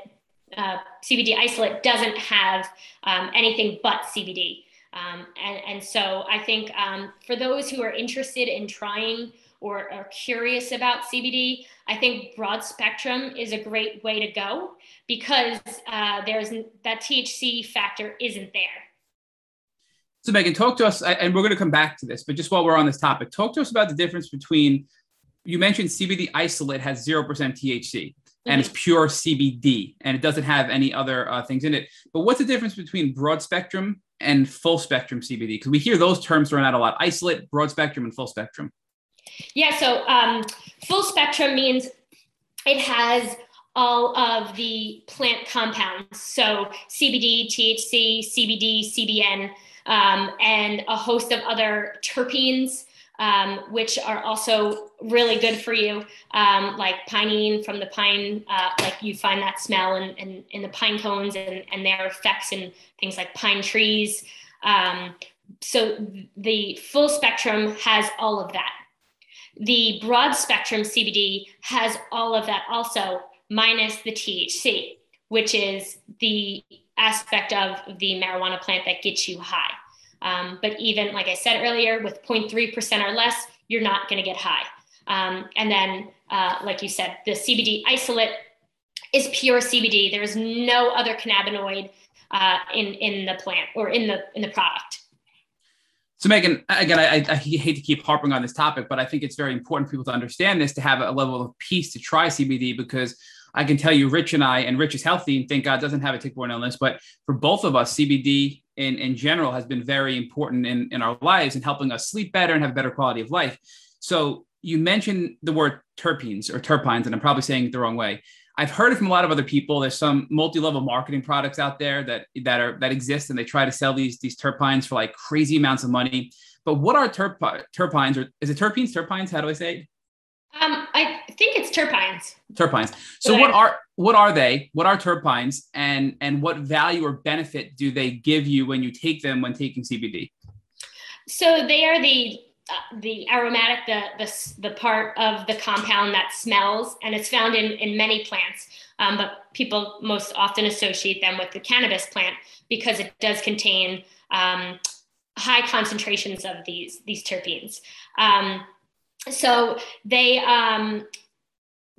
uh, CBD isolate doesn't have um, anything but CBD. Um, and, and so I think um, for those who are interested in trying or are curious about CBD, I think broad spectrum is a great way to go because uh, there's that THC factor isn't there. So Megan, talk to us, and we're going to come back to this, but just while we're on this topic, talk to us about the difference between. You mentioned CBD isolate has zero percent THC and it's mm-hmm. pure CBD and it doesn't have any other uh, things in it. But what's the difference between broad spectrum and full spectrum CBD? Because we hear those terms thrown out a lot: isolate, broad spectrum, and full spectrum. Yeah, so um, full spectrum means it has all of the plant compounds. So CBD, THC, CBD, CBN, um, and a host of other terpenes. Um, which are also really good for you, um, like pinene from the pine, uh, like you find that smell in, in, in, the pine cones and, and their effects in things like pine trees. Um, so the full spectrum has all of that. The broad spectrum CBD has all of that also, minus the THC, which is the aspect of the marijuana plant that gets you high. Um, but even, like I said earlier, with 0.3% or less, you're not going to get high. Um, and then, uh, like you said, the CBD isolate is pure CBD. There is no other cannabinoid uh, in in the plant or in the in the product. So, Megan, again, I, I, hate to keep harping on this topic, but I think it's very important for people to understand this to have a level of peace to try CBD because I can tell you, Rich and I, and Rich is healthy and thank God doesn't have a tick-borne illness, but for both of us, CBD in, in general has been very important in, in our lives and helping us sleep better and have a better quality of life. So, you mentioned the word terpenes or terpines, and I'm probably saying it the wrong way. I've heard it from a lot of other people. There's some multi-level marketing products out there that that are that exist, and they try to sell these these terpines for like crazy amounts of money. But what are terp- terpines, or is it terpenes? Terpines? How do I say it? Um, I terpenes. Terpenes. So what are what are they? What are terpenes, and and what value or benefit do they give you when you take them when taking CBD? So they are the uh, the aromatic, the, the the part of the compound that smells, and it's found in in many plants. Um, but people most often associate them with the cannabis plant because it does contain um, high concentrations of these these terpenes. Um, so they um,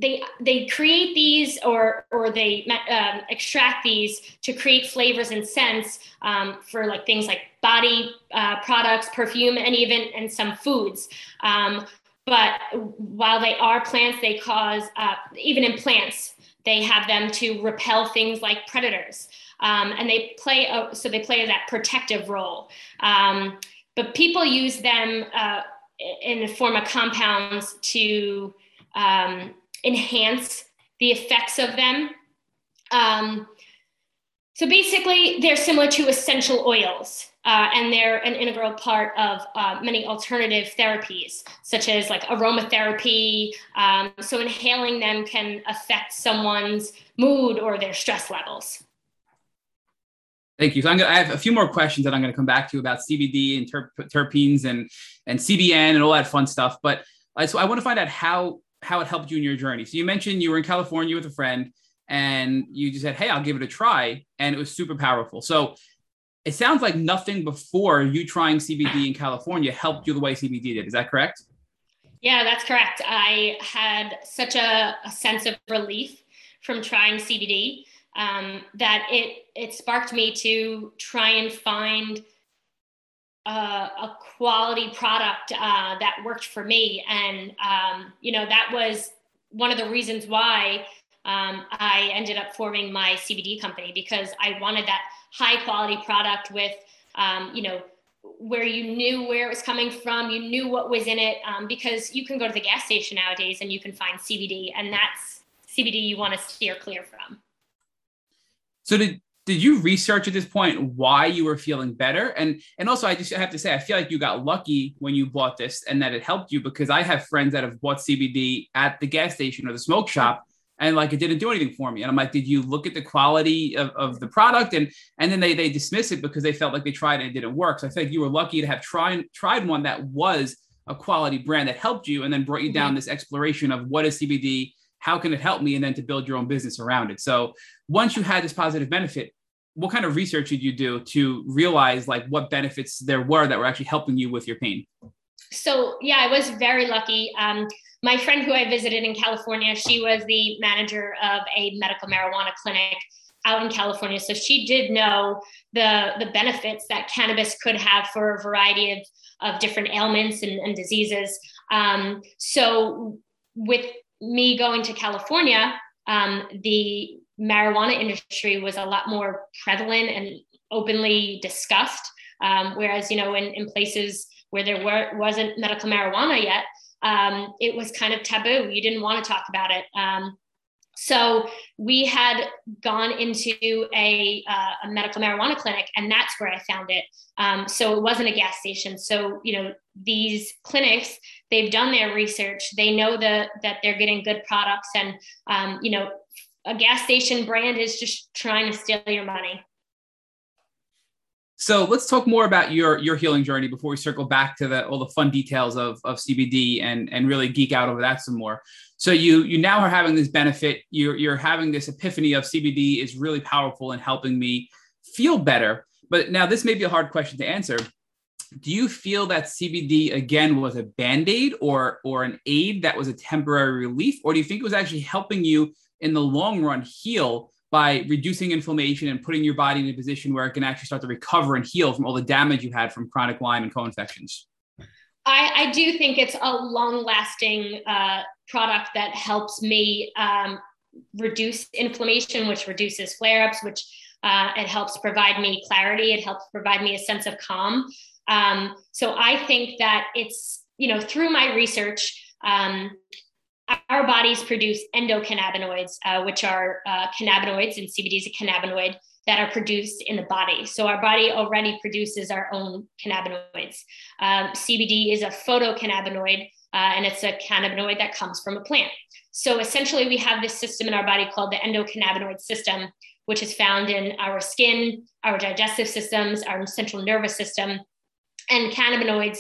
they they create these or or they um, extract these to create flavors and scents um, for like things like body uh, products, perfume, and even and some foods. Um, but while they are plants, they cause uh, even in plants they have them to repel things like predators, um, and they play a, so they play that protective role. Um, but people use them uh, in the form of compounds to um, enhance the effects of them. Um, so basically, they're similar to essential oils, uh, and they're an integral part of uh, many alternative therapies, such as like aromatherapy. Um, so inhaling them can affect someone's mood or their stress levels. Thank you. So I'm gonna, I have a few more questions that I'm going to come back to about CBD and ter- terpenes and and CBN and all that fun stuff. But uh, so I want to find out how how it helped you in your journey. So you mentioned you were in California with a friend and you just said, Hey, I'll give it a try. And it was super powerful. So it sounds like nothing before you trying CBD in California helped you the way CBD did. Is that correct? Yeah, that's correct. I had such a, a sense of relief from trying CBD um, that it it sparked me to try and find a, a quality product uh, that worked for me. And, um, you know, that was one of the reasons why um, I ended up forming my CBD company because I wanted that high quality product with, um, you know, where you knew where it was coming from, you knew what was in it, um, because you can go to the gas station nowadays and you can find CBD, and that's CBD you want to steer clear from. So did did you research at this point why you were feeling better? And and also i just have to say i feel like you got lucky when you bought this and that it helped you because i have friends that have bought cbd at the gas station or the smoke shop and like it didn't do anything for me. And i'm like did you look at the quality of, of the product? And and then they they dismiss it because they felt like they tried and it didn't work. So i think you were lucky to have tried tried one that was a quality brand that helped you and then brought you down mm-hmm. this exploration of what is cbd how can it help me? And then to build your own business around it. So once you had this positive benefit what kind of research did you do to realize like what benefits there were that were actually helping you with your pain? So yeah i was very lucky. Um, my friend who i visited in california she was the manager of a medical marijuana clinic out in california. So she did know the the benefits that cannabis could have for a variety of of different ailments and, and diseases. Um, so with me going to California, um, the marijuana industry was a lot more prevalent and openly discussed. Um, whereas, you know, in, in places where there were, wasn't medical marijuana yet, um, it was kind of taboo. You didn't want to talk about it. Um, so we had gone into a, uh, a, medical marijuana clinic, and that's where I found it. Um, so it wasn't a gas station. So you know these clinics, they've done their research. They know the, that they're getting good products, and um, you know a gas station brand is just trying to steal your money. So let's talk more about your your healing journey before we circle back to the all the fun details of, of CBD and and really geek out over that some more. So you you now are having this benefit. You're you're having this epiphany of CBD is really powerful in helping me feel better. But now this may be a hard question to answer. Do you feel that CBD again was a band-aid or or an aid that was a temporary relief, or do you think it was actually helping you in the long run heal by reducing inflammation and putting your body in a position where it can actually start to recover and heal from all the damage you had from chronic Lyme and co-infections? I, I do think it's a long-lasting uh, product that helps me um, reduce inflammation, which reduces flare-ups, which uh, it helps provide me clarity. It helps provide me a sense of calm. Um, so I think that it's you know through my research. Um, our bodies produce endocannabinoids, uh, which are uh, cannabinoids, and CBD is a cannabinoid that are produced in the body. So our body already produces our own cannabinoids. Um, CBD is a phytocannabinoid, uh, and it's a cannabinoid that comes from a plant. so essentially, we have this system in our body called the endocannabinoid system, which is found in our skin, our digestive systems, our central nervous system, and cannabinoids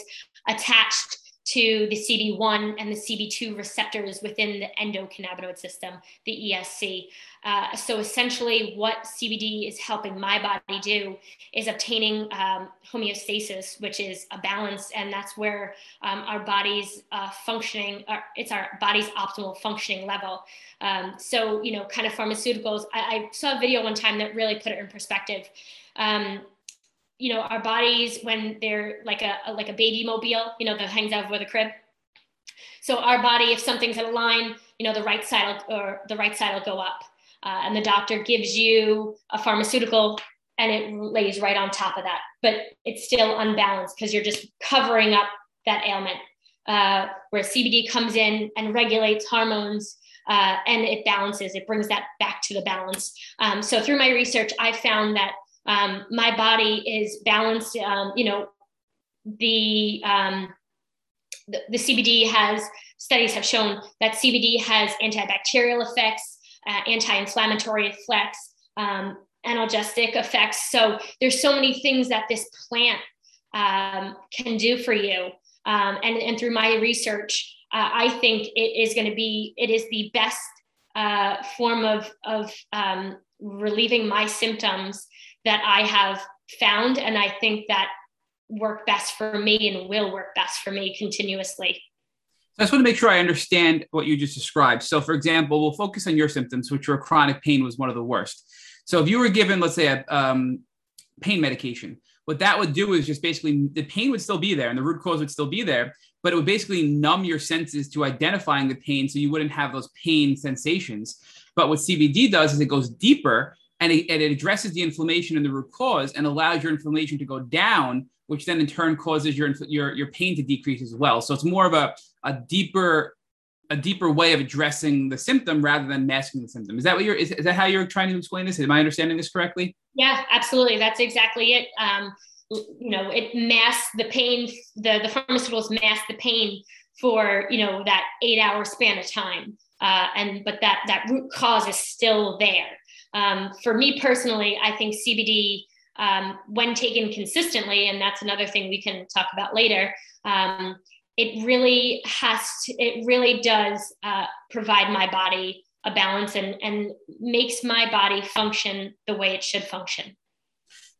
attached to the CB1 and the CB2 receptors within the endocannabinoid system, the ESC. Uh, so essentially, what CBD is helping my body do is obtaining um, homeostasis, which is a balance, and that's where um, our body's uh, functioning. Uh, it's our body's optimal functioning level. Um, so you know, kind of pharmaceuticals. I, I, saw a video one time that really put it in perspective. You know, our bodies when they're like a, a like a baby mobile, you know, that hangs out over the crib. So our body, if something's out line, you know, the right side will, or the right side will go up, uh, and the doctor gives you a pharmaceutical, and it lays right on top of that, but it's still unbalanced because you're just covering up that ailment. Uh, where CBD comes in and regulates hormones uh, and it balances, it brings that back to the balance. Um, so through my research, I found that um, my body is balanced. Um, you know, the, um, the, the CBD has studies have shown that CBD has antibacterial effects, uh, anti-inflammatory effects, um, analgesic effects. So there's so many things that this plant um, can do for you. Um, and, and through my research, uh, I think it is going to be, it is the best uh, form of, of relieving my symptoms that I have found. And I think that work best for me and will work best for me continuously. I just want to make sure I understand what you just described. So, for example, we'll focus on your symptoms, which were chronic pain was one of the worst. So, if you were given, let's say, a um, pain medication, what that would do is just basically the pain would still be there and the root cause would still be there, but it would basically numb your senses to identifying the pain so you wouldn't have those pain sensations. But what CBD does is it goes deeper and it, and it addresses the inflammation and the root cause and allows your inflammation to go down, which then in turn causes your your, your pain to decrease as well. So it's more of a, a deeper a deeper way of addressing the symptom rather than masking the symptom. Is that what you're is, is that how you're trying to explain this? Am I understanding this correctly? Yeah, absolutely. That's exactly it. Um, you know, it masks the pain, the, the pharmaceuticals mask the pain for, you know, that eight hour span of time. Uh, and but that that root cause is still there. Um, for me personally, I think CBD, um, when taken consistently, and that's another thing we can talk about later, um, it really has to, it really does uh, provide my body a balance and, and makes my body function the way it should function.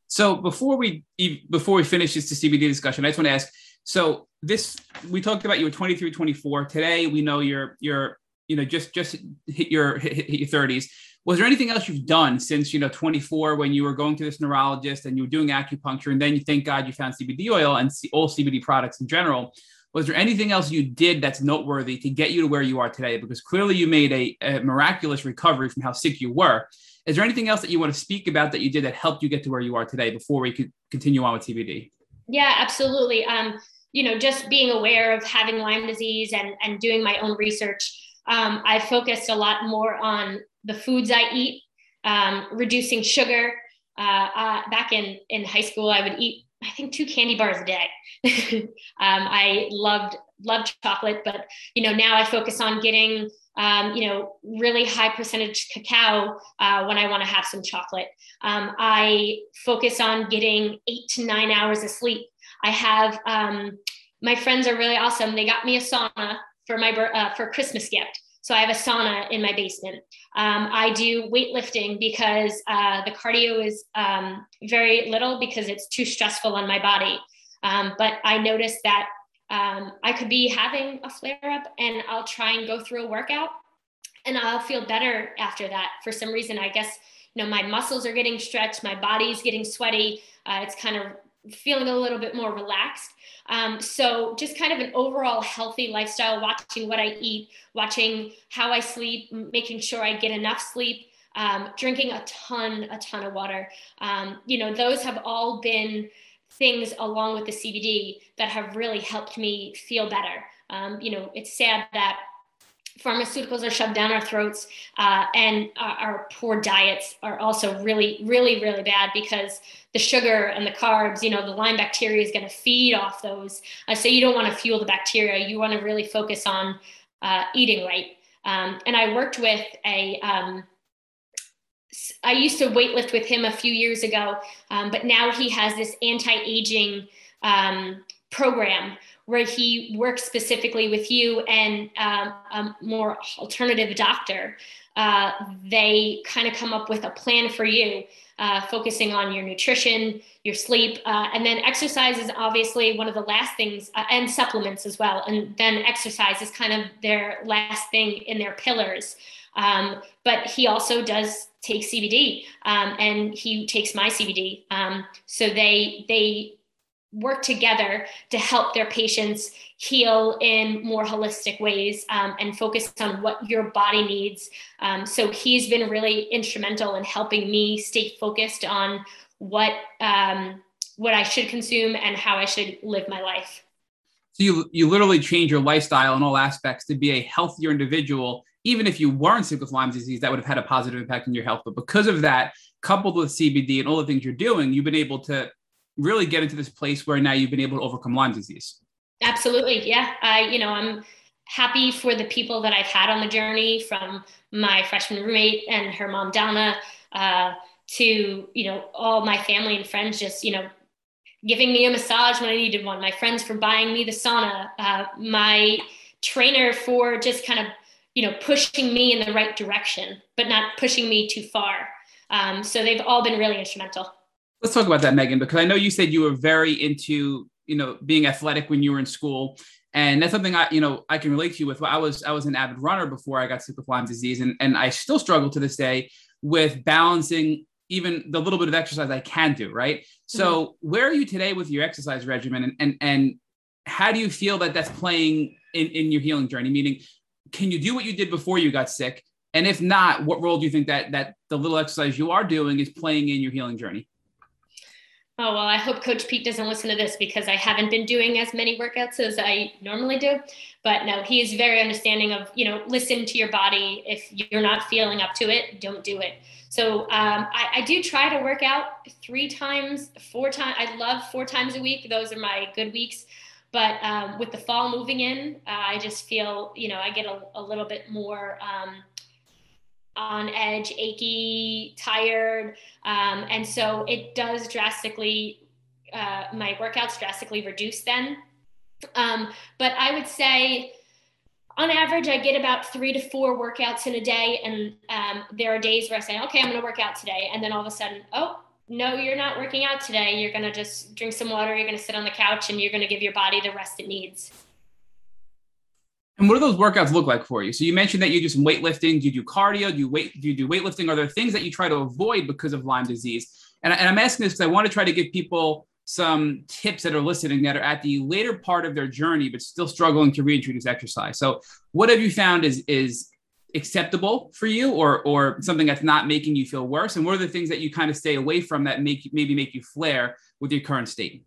So before we before we finish this CBD discussion, I just want to ask. So this we talked about you were 23, 24. Today we know you're you're you know just just hit your hit, hit your 30s was there anything else you've done since you know 24 when you were going to this neurologist and you were doing acupuncture and then you thank god you found cbd oil and all cbd products in general? Was there anything else you did that's noteworthy to get you to where you are today? Because clearly you made a, a miraculous recovery from how sick you were. Is there anything else that you want to speak about that you did that helped you get to where you are today before we could continue on with cbd yeah absolutely. Um, you know just being aware of having lyme disease and and doing my own research um, I focused a lot more on the foods I eat, um, reducing sugar. Uh, uh, back in, in high school, I would eat, I think, two candy bars a day. um, I loved loved chocolate, but you know now I focus on getting um, you know really high percentage cacao uh, when I want to have some chocolate. Um, I focus on getting eight to nine hours of sleep. I have um, my friends are really awesome. They got me a sauna for my uh, for Christmas gift. So I have a sauna in my basement. Um, I do weightlifting because uh, the cardio is um, very little because it's too stressful on my body. Um, but I noticed that um, I could be having a flare up and I'll try and go through a workout and I'll feel better after that. For some reason, I guess, you know, my muscles are getting stretched, my body's getting sweaty. Uh, it's kind of feeling a little bit more relaxed. Um, so just kind of an overall healthy lifestyle, watching what I eat, watching how I sleep, making sure I get enough sleep, um, drinking a ton, a ton of water. Um, you know, those have all been things along with the CBD that have really helped me feel better. Um, you know, it's sad that pharmaceuticals are shoved down our throats uh, and our, our, poor diets are also really really really bad because the sugar and the carbs you know the lyme bacteria is going to feed off those. Uh, so you don't want to fuel the bacteria. You want to really focus on uh, eating right. Um, and I worked with a, um, I used to weightlift with him a few years ago, um, but now he has this anti aging um, program where he works specifically with you and um, a more alternative doctor. Uh, they kind of come up with a plan for you, uh, focusing on your nutrition, your sleep, uh, and then exercise is obviously one of the last things, uh, and supplements as well. And then exercise is kind of their last thing in their pillars. Um, but he also does take CBD, um, and he takes my CBD. Um, so they they work together to help their patients heal in more holistic ways um, and focus on what your body needs. Um, so he's been really instrumental in helping me stay focused on what um, what I should consume and how I should live my life. So you you literally change your lifestyle in all aspects to be a healthier individual. Even if you weren't sick with Lyme disease, that would have had a positive impact on your health. But because of that, coupled with CBD and all the things you're doing, you've been able to really get into this place where now you've been able to overcome Lyme disease. Absolutely. Yeah. I, you know, I'm happy for the people that I've had on the journey from my freshman roommate and her mom, Donna, uh, to, you know, all my family and friends just, you know, giving me a massage when I needed one, my friends for buying me the sauna, uh, my trainer for just kind of, you know, pushing me in the right direction, but not pushing me too far. Um, so they've all been really instrumental. Let's talk about that, Megan, because I know you said you were very into, you know, being athletic when you were in school. And that's something I, you know, I can relate to you with. I was I was an avid runner before I got sick with Lyme disease, and, and I still struggle to this day with balancing even the little bit of exercise I can do, right? So mm-hmm. where are you today with your exercise regimen and, and, and how do you feel that that's playing in, in your healing journey? Meaning, can you do what you did before you got sick? And if not, what role do you think that, that the little exercise you are doing is playing in your healing journey? Oh, well, I hope Coach Pete doesn't listen to this because I haven't been doing as many workouts as I normally do. But no, he is very understanding of, you know, listen to your body. If you're not feeling up to it, don't do it. So um, I, I, do try to work out three times, four times. I love four times a week. Those are my good weeks. But um, with the fall moving in, uh, I just feel, you know, I get a, a little bit more um, on edge, achy, tired. Um, and so it does drastically, uh, my workouts drastically reduce then. Um, but I would say, on average, I get about three to four workouts in a day. And um, there are days where I say, okay, I'm going to work out today. And then all of a sudden, oh, no, you're not working out today. You're going to just drink some water. You're going to sit on the couch and you're going to give your body the rest it needs. And what do those workouts look like for you? So you mentioned that you do some weightlifting. Do you do cardio? Do you wait? Do you do weightlifting? Are there things that you try to avoid because of Lyme disease? And, and I'm asking this because I want to try to give people some tips that are listening that are at the later part of their journey, but still struggling to reintroduce exercise. So what have you found is is acceptable for you or or something that's not making you feel worse? And what are the things that you kind of stay away from that make maybe make you flare with your current state?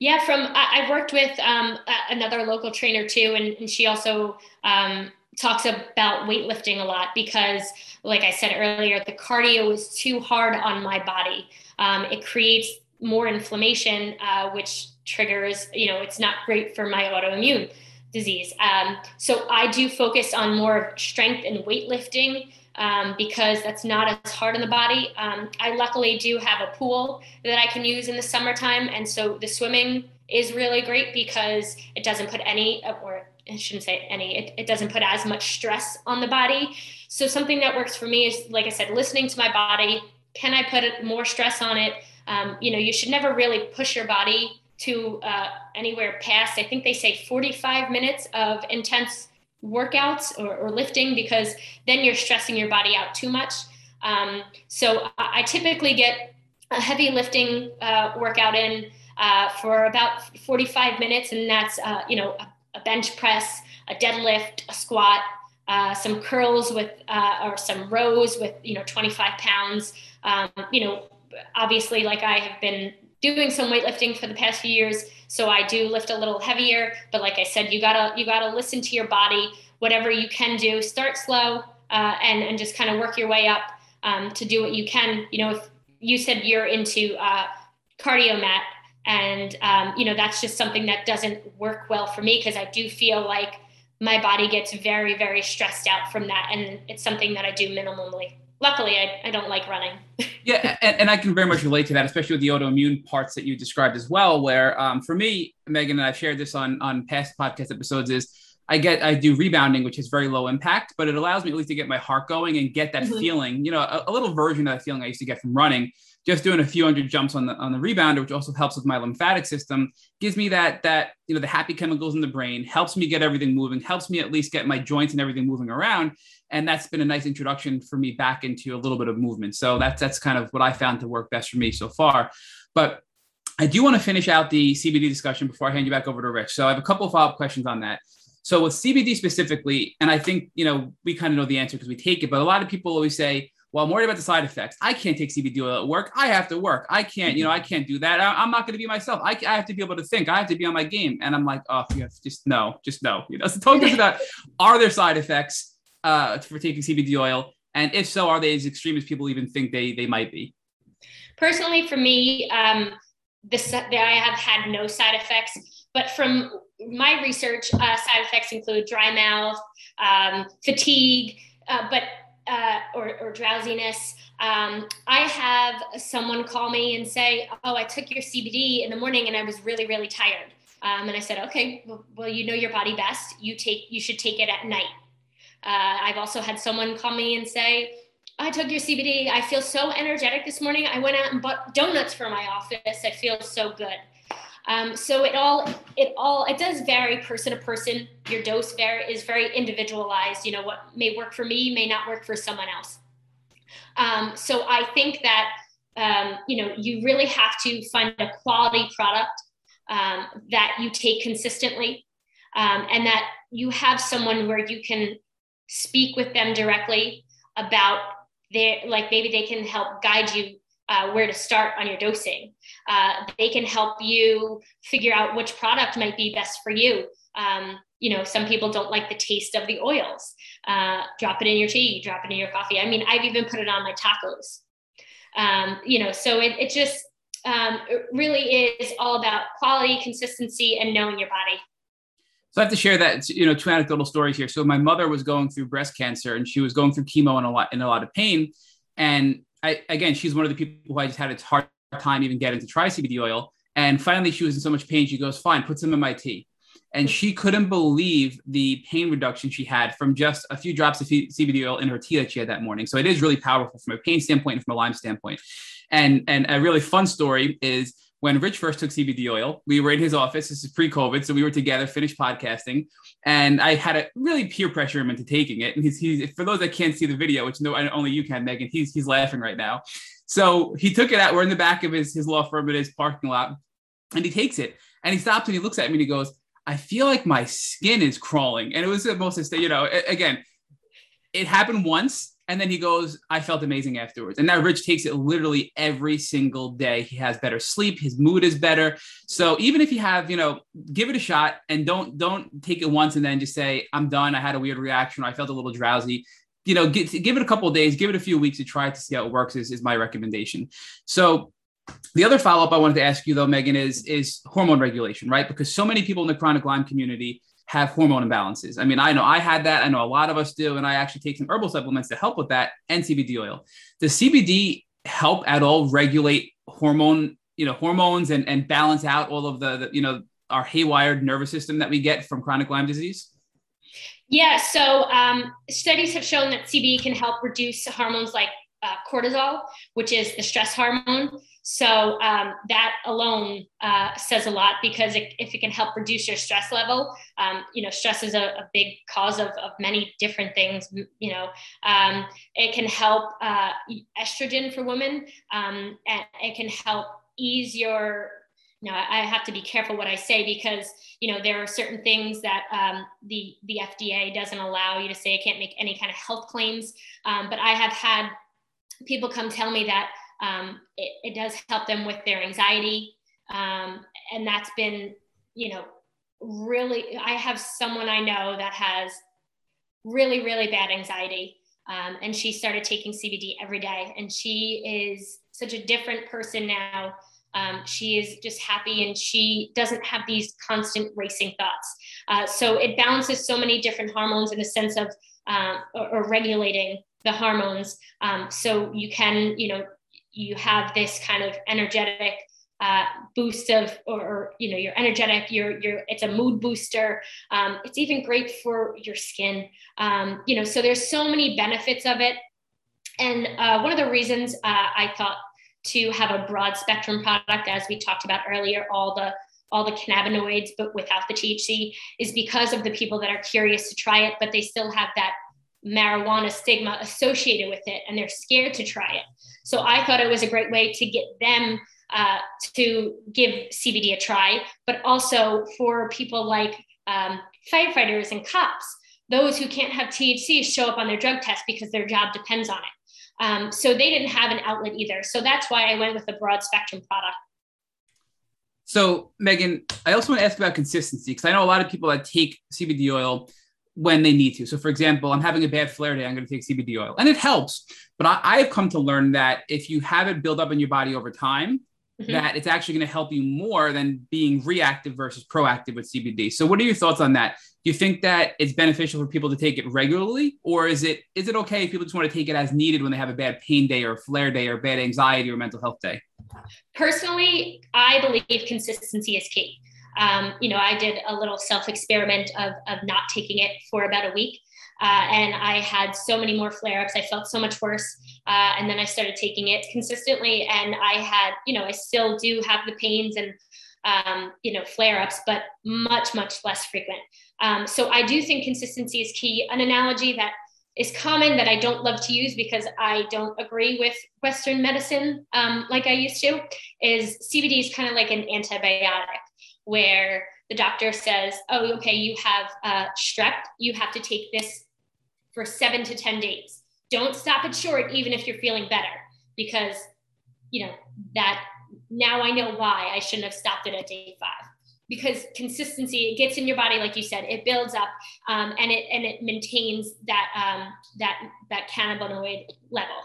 Yeah, from I, have worked with um, another local trainer too, and, and she also um, talks about weightlifting a lot because, like I said earlier, the cardio is too hard on my body. Um, it creates more inflammation, uh, which triggers, you know, it's not great for my autoimmune disease. Um, so I do focus on more strength and weightlifting um, because that's not as hard on the body. Um, I luckily do have a pool that I can use in the summertime, and so the swimming is really great because it doesn't put any, or I shouldn't say any, it, it doesn't put as much stress on the body. So something that works for me is, like I said, listening to my body. Can I put more stress on it? Um, you know, you should never really push your body to uh, anywhere past. I think they say 45 minutes of intense workouts or, or, lifting because then you're stressing your body out too much. Um, so I, typically get a heavy lifting uh, workout in uh, for about 45 minutes, and that's uh, you know a, a, bench press, a deadlift, a squat, uh, some curls with uh, or some rows with you know 25 pounds. Um, you know, obviously, like I have been doing some weightlifting for the past few years so i do lift a little heavier but like i said you gotta you gotta listen to your body whatever you can do start slow uh, and and just kind of work your way up um, to do what you can you know if you said you're into uh, cardio mat and um, you know that's just something that doesn't work well for me because i do feel like my body gets very, very stressed out from that. And it's something that I do minimally. Luckily, I, I don't like running. yeah, and, and, I can very much relate to that, especially with the autoimmune parts that you described as well. Where um, for me, Megan, and I've shared this on on past podcast episodes, is I get I do rebounding, which is very low impact, but it allows me at least to get my heart going and get that mm-hmm. feeling. You know, a, a, little version of that feeling I used to get from running just doing a few hundred jumps on the on the rebounder, which also helps with my lymphatic system, gives me that that you know the happy chemicals in the brain, helps me get everything moving, helps me at least get my joints and everything moving around, and that's been a nice introduction for me back into a little bit of movement. So that's that's kind of what I found to work best for me so far. But I do want to finish out the CBD discussion before I hand you back over to Rich. So I have a couple of follow up questions on that. So with CBD specifically, and I think you know we kind of know the answer because we take it, but a lot of people always say well, I'm worried about the side effects. I can't take CBD oil at work. I have to work. I can't, you know, I can't do that. I, am not going to be myself. I, I have to be able to think. I have to be on my game. And I'm like, oh, yeah, just no, just no. You know, so talk to us about are there side effects uh, for taking CBD oil? And if so, are they as extreme as people even think they they might be? Personally, for me, um, this I have had no side effects. But from my research, uh, side effects include dry mouth, um, fatigue, uh, but uh, or, or, drowsiness. Um, I have someone call me and say, "Oh, I took your CBD in the morning and I was really, really tired." Um, and I said, "Okay, well, you know your body best. You take, you should take it at night." Uh, I've also had someone call me and say, "I took your CBD. I feel so energetic this morning. I went out and bought donuts for my office. I feel so good." Um, so it all it all it does vary person to person. Your dose vary is very individualized. You know what may work for me may not work for someone else. Um, so I think that um, you know you really have to find a quality product um, that you take consistently, um, and that you have someone where you can speak with them directly about their like maybe they can help guide you uh, where to start on your dosing. Uh, they can help you figure out which product might be best for you. Um, you know, some people don't like the taste of the oils. Uh, drop it in your tea, drop it in your coffee. I mean, I've even put it on my tacos. Um, you know, so it, it just um, it really is all about quality, consistency, and knowing your body. So I have to share that, you know, two anecdotal stories here. So my mother was going through breast cancer and she was going through chemo and a lot in a lot of pain. And I, again, she's one of the people who I just had a hard time even getting to try CBD oil. And finally, she was in so much pain. She goes, "Fine, put some in my tea." And she couldn't believe the pain reduction she had from just a few drops of CBD oil in her tea that she had that morning. So it is really powerful from a pain standpoint and from a Lyme standpoint. And and a really fun story is when Rich first took CBD oil, we were in his office. This is pre-COVID, so we were together, finished podcasting, and I had a really peer pressure him into taking it. And he's, he's for those that can't see the video, which no, only you can, Megan. He's he's laughing right now. So he took it out. We're in the back of his his law firm at his parking lot, and he takes it and he stops and he looks at me and he goes, "I feel like my skin is crawling." And it was the most, you know, again, it happened once and then he goes, I felt amazing afterwards. And now Rich takes it literally every single day. He has better sleep, his mood is better. So even if you have, you know, give it a shot and don't don't take it once and then just say, I'm done. I had a weird reaction. I felt a little drowsy. You know, give, give it a couple days, give it a few weeks to try to see how it works is, is my recommendation. So the other follow up I wanted to ask you though, Megan, is is hormone regulation, right? Because so many people in the chronic Lyme community have hormone imbalances. I mean, I know I had that. I know a lot of us do. And I actually take some herbal supplements to help with that and CBD oil. Does CBD help at all regulate hormone, you know, hormones and, and balance out all of the, the you know, our haywired nervous system that we get from chronic Lyme disease? Yeah, so um, studies have shown that CBD can help reduce hormones like uh, cortisol, which is the stress hormone. So um, that alone uh, says a lot because it, if it can help reduce your stress level, um, you know, stress is a, a big cause of, of, many different things. You know, um, it can help uh, estrogen for women, um, and it can help ease your. Know, I have to be careful what I say because you know there are certain things that um, the the FDA doesn't allow you to say. I can't make any kind of health claims, um, but I have had people come tell me that um, it, it, does help them with their anxiety. Um, and that's been, you know, really, I have someone I know that has really, really bad anxiety. Um, and she started taking CBD every day. And she is such a different person now. Um, she is just happy and she doesn't have these constant racing thoughts. Uh, so it balances so many different hormones in the sense of uh, or, or, regulating the hormones. Um, so you can, you know, you have this kind of energetic uh, boost of or, or, you know you're energetic you're you're it's a mood booster um, it's even great for your skin um, you know so there's so many benefits of it and uh, one of the reasons uh, i thought to have a broad spectrum product as we talked about earlier all the all the cannabinoids but without the thc is because of the people that are curious to try it but they still have that marijuana stigma associated with it and they're scared to try it so i thought it was a great way to get them uh, to give CBD a try, but also for people like um, firefighters and cops, those who can't have THC show up on their drug test because their job depends on it. Um, so they didn't have an outlet either. So that's why I went with a broad spectrum product. So, Megan, I also want to ask about consistency because I know a lot of people that take CBD oil when they need to. So, for example, I'm having a bad flare day, I'm going to take CBD oil, and it helps. But I, I have come to learn that if you have it build up in your body over time, mm-hmm. that it's actually going to help you more than being reactive versus proactive with CBD. So what are your thoughts on that? Do you think that it's beneficial for people to take it regularly or is it is it okay if people just want to take it as needed when they have a bad pain day or flare day or bad anxiety or mental health day? Personally, I believe consistency is key. Um, you know, I did a little self experiment of, of not taking it for about a week. Uh, and I had so many more flare ups. I felt so much worse. Uh, and then I started taking it consistently. And I had, you know, I still do have the pains and, um, you know, flare ups, but much, much less frequent. Um, so I do think consistency is key. An analogy that is common that I don't love to use because I don't agree with Western medicine um, like I used to is CBD is kind of like an antibiotic where the doctor says, oh, okay, you have uh, strep, you have to take this for seven to 10 days. Don't stop it short, even if you're feeling better, because, you know, that now I know why I shouldn't have stopped it at day five. Because consistency, it gets in your body, like you said, it builds up um, and it and it maintains that um, that that cannabinoid level.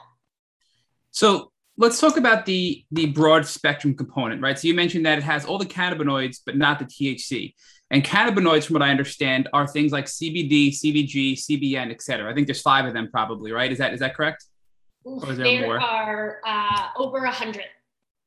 So let's talk about the the broad spectrum component, right? So you mentioned that it has all the cannabinoids, but not the THC. And cannabinoids, from what I understand, are things like CBD, CBG, CBN, et cetera. I think there's five of them, probably, right? Is that is that correct? There, there are uh, over a hundred.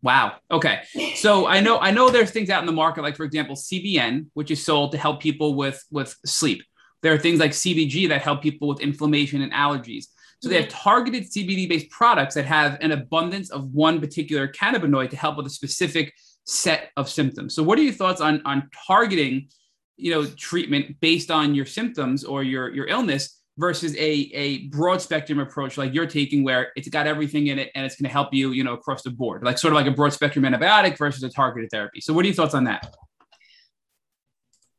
Wow. Okay. So I know I know there's things out in the market, like for example, CBN, which is sold to help people with with sleep. There are things like CBG that help people with inflammation and allergies. So they have mm-hmm. targeted CBD based products that have an abundance of one particular cannabinoid to help with a specific set of symptoms. So what are your thoughts on on targeting, you know, treatment based on your symptoms or your your illness versus a a broad spectrum approach like you're taking where it's got everything in it and it's going to help you, you know, across the board. Like sort of like a broad spectrum antibiotic versus a targeted therapy. So what are your thoughts on that?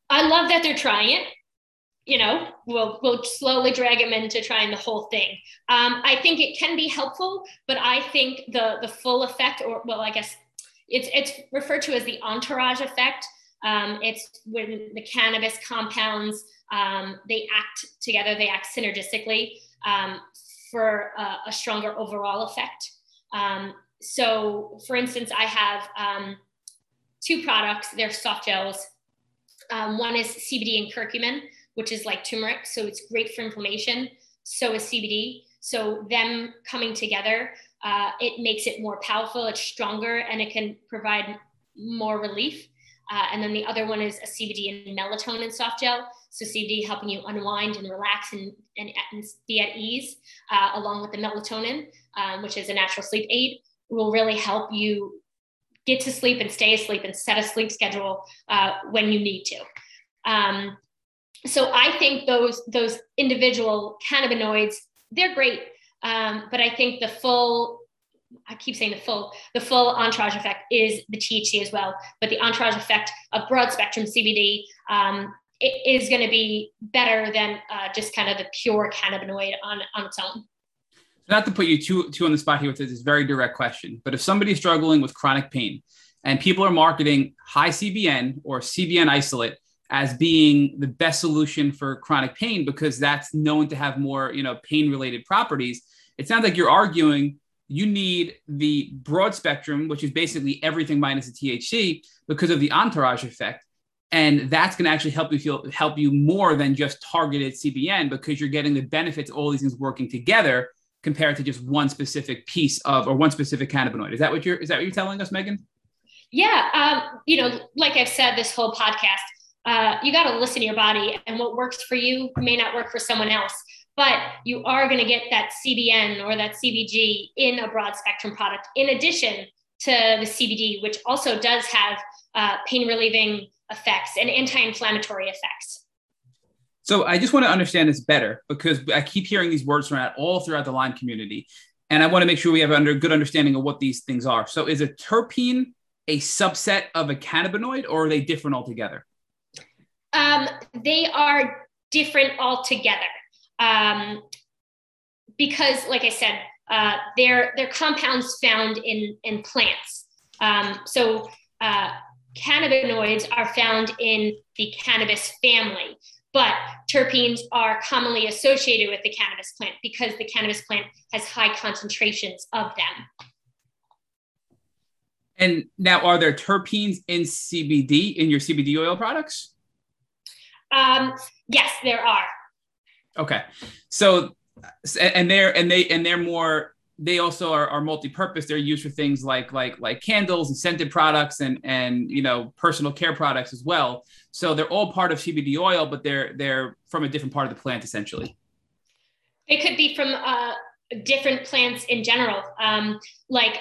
I love that they're trying it you know, we'll we'll slowly drag them into trying the whole thing. Um, I think it can be helpful, but I think the the full effect, or well, I guess it's it's referred to as the entourage effect. Um, it's when the cannabis compounds um, they act together, they act synergistically um, for a, a, stronger overall effect. Um, so, for instance, I have um, two products. They're soft gels. one is CBD and curcumin which is like turmeric. So it's great for inflammation. So is CBD. So them coming together, uh, it makes it more powerful. It's stronger and it can provide more relief. Uh, and then the other one is a CBD and melatonin soft gel. So CBD helping you unwind and relax and, and, and be at ease, uh, along with the melatonin, um, which is a natural sleep aid, will really help you get to sleep and stay asleep and set a sleep schedule uh, when you need to. Um, so I think those those individual cannabinoids they're great, um, but I think the full I keep saying the full the full entourage effect is the THC as well, but the entourage effect of broad spectrum CBD um, is going to be better than uh, just kind of the pure cannabinoid on on its own. Not to put you too too on the spot here with this very direct question, but if somebody's struggling with chronic pain and people are marketing high CBN or CBN isolate as being the best solution for chronic pain because that's known to have more, you know, pain related properties. It sounds like you're arguing you need the broad spectrum, which is basically everything minus the THC, because of the entourage effect. And that's going to actually help you feel help you more than just targeted CBN because you're getting the benefits of all these things working together compared to just one specific piece of or one specific cannabinoid. Is that what you're is that what you're telling us, Megan? Yeah, um, you know, like I've said this whole podcast, uh, you got to listen to your body, and what works for you may not work for someone else but you are going to get that CBN or that CBG in a broad spectrum product, in addition to the CBD, which also does have uh, pain relieving effects and anti inflammatory effects. So I just want to understand this better because I keep hearing these words throughout all throughout the Lyme community. And I want to make sure we have a under, good understanding of what these things are. So is a terpene a subset of a cannabinoid or are they different altogether? Um, they are different altogether um, because, like I said, uh, they're, they're compounds found in, in plants. Um, so uh, cannabinoids are found in the cannabis family, but terpenes are commonly associated with the cannabis plant because the cannabis plant has high concentrations of them. And now, are there terpenes in CBD in your CBD oil products? Um, yes, there are. Okay, so and they're and they and they're more. They also are, are multi-purpose. They're used for things like like like candles and scented products and and you know personal care products as well. So they're all part of CBD oil, but they're they're from a different part of the plant essentially. It could be from uh, different plants in general. Um, like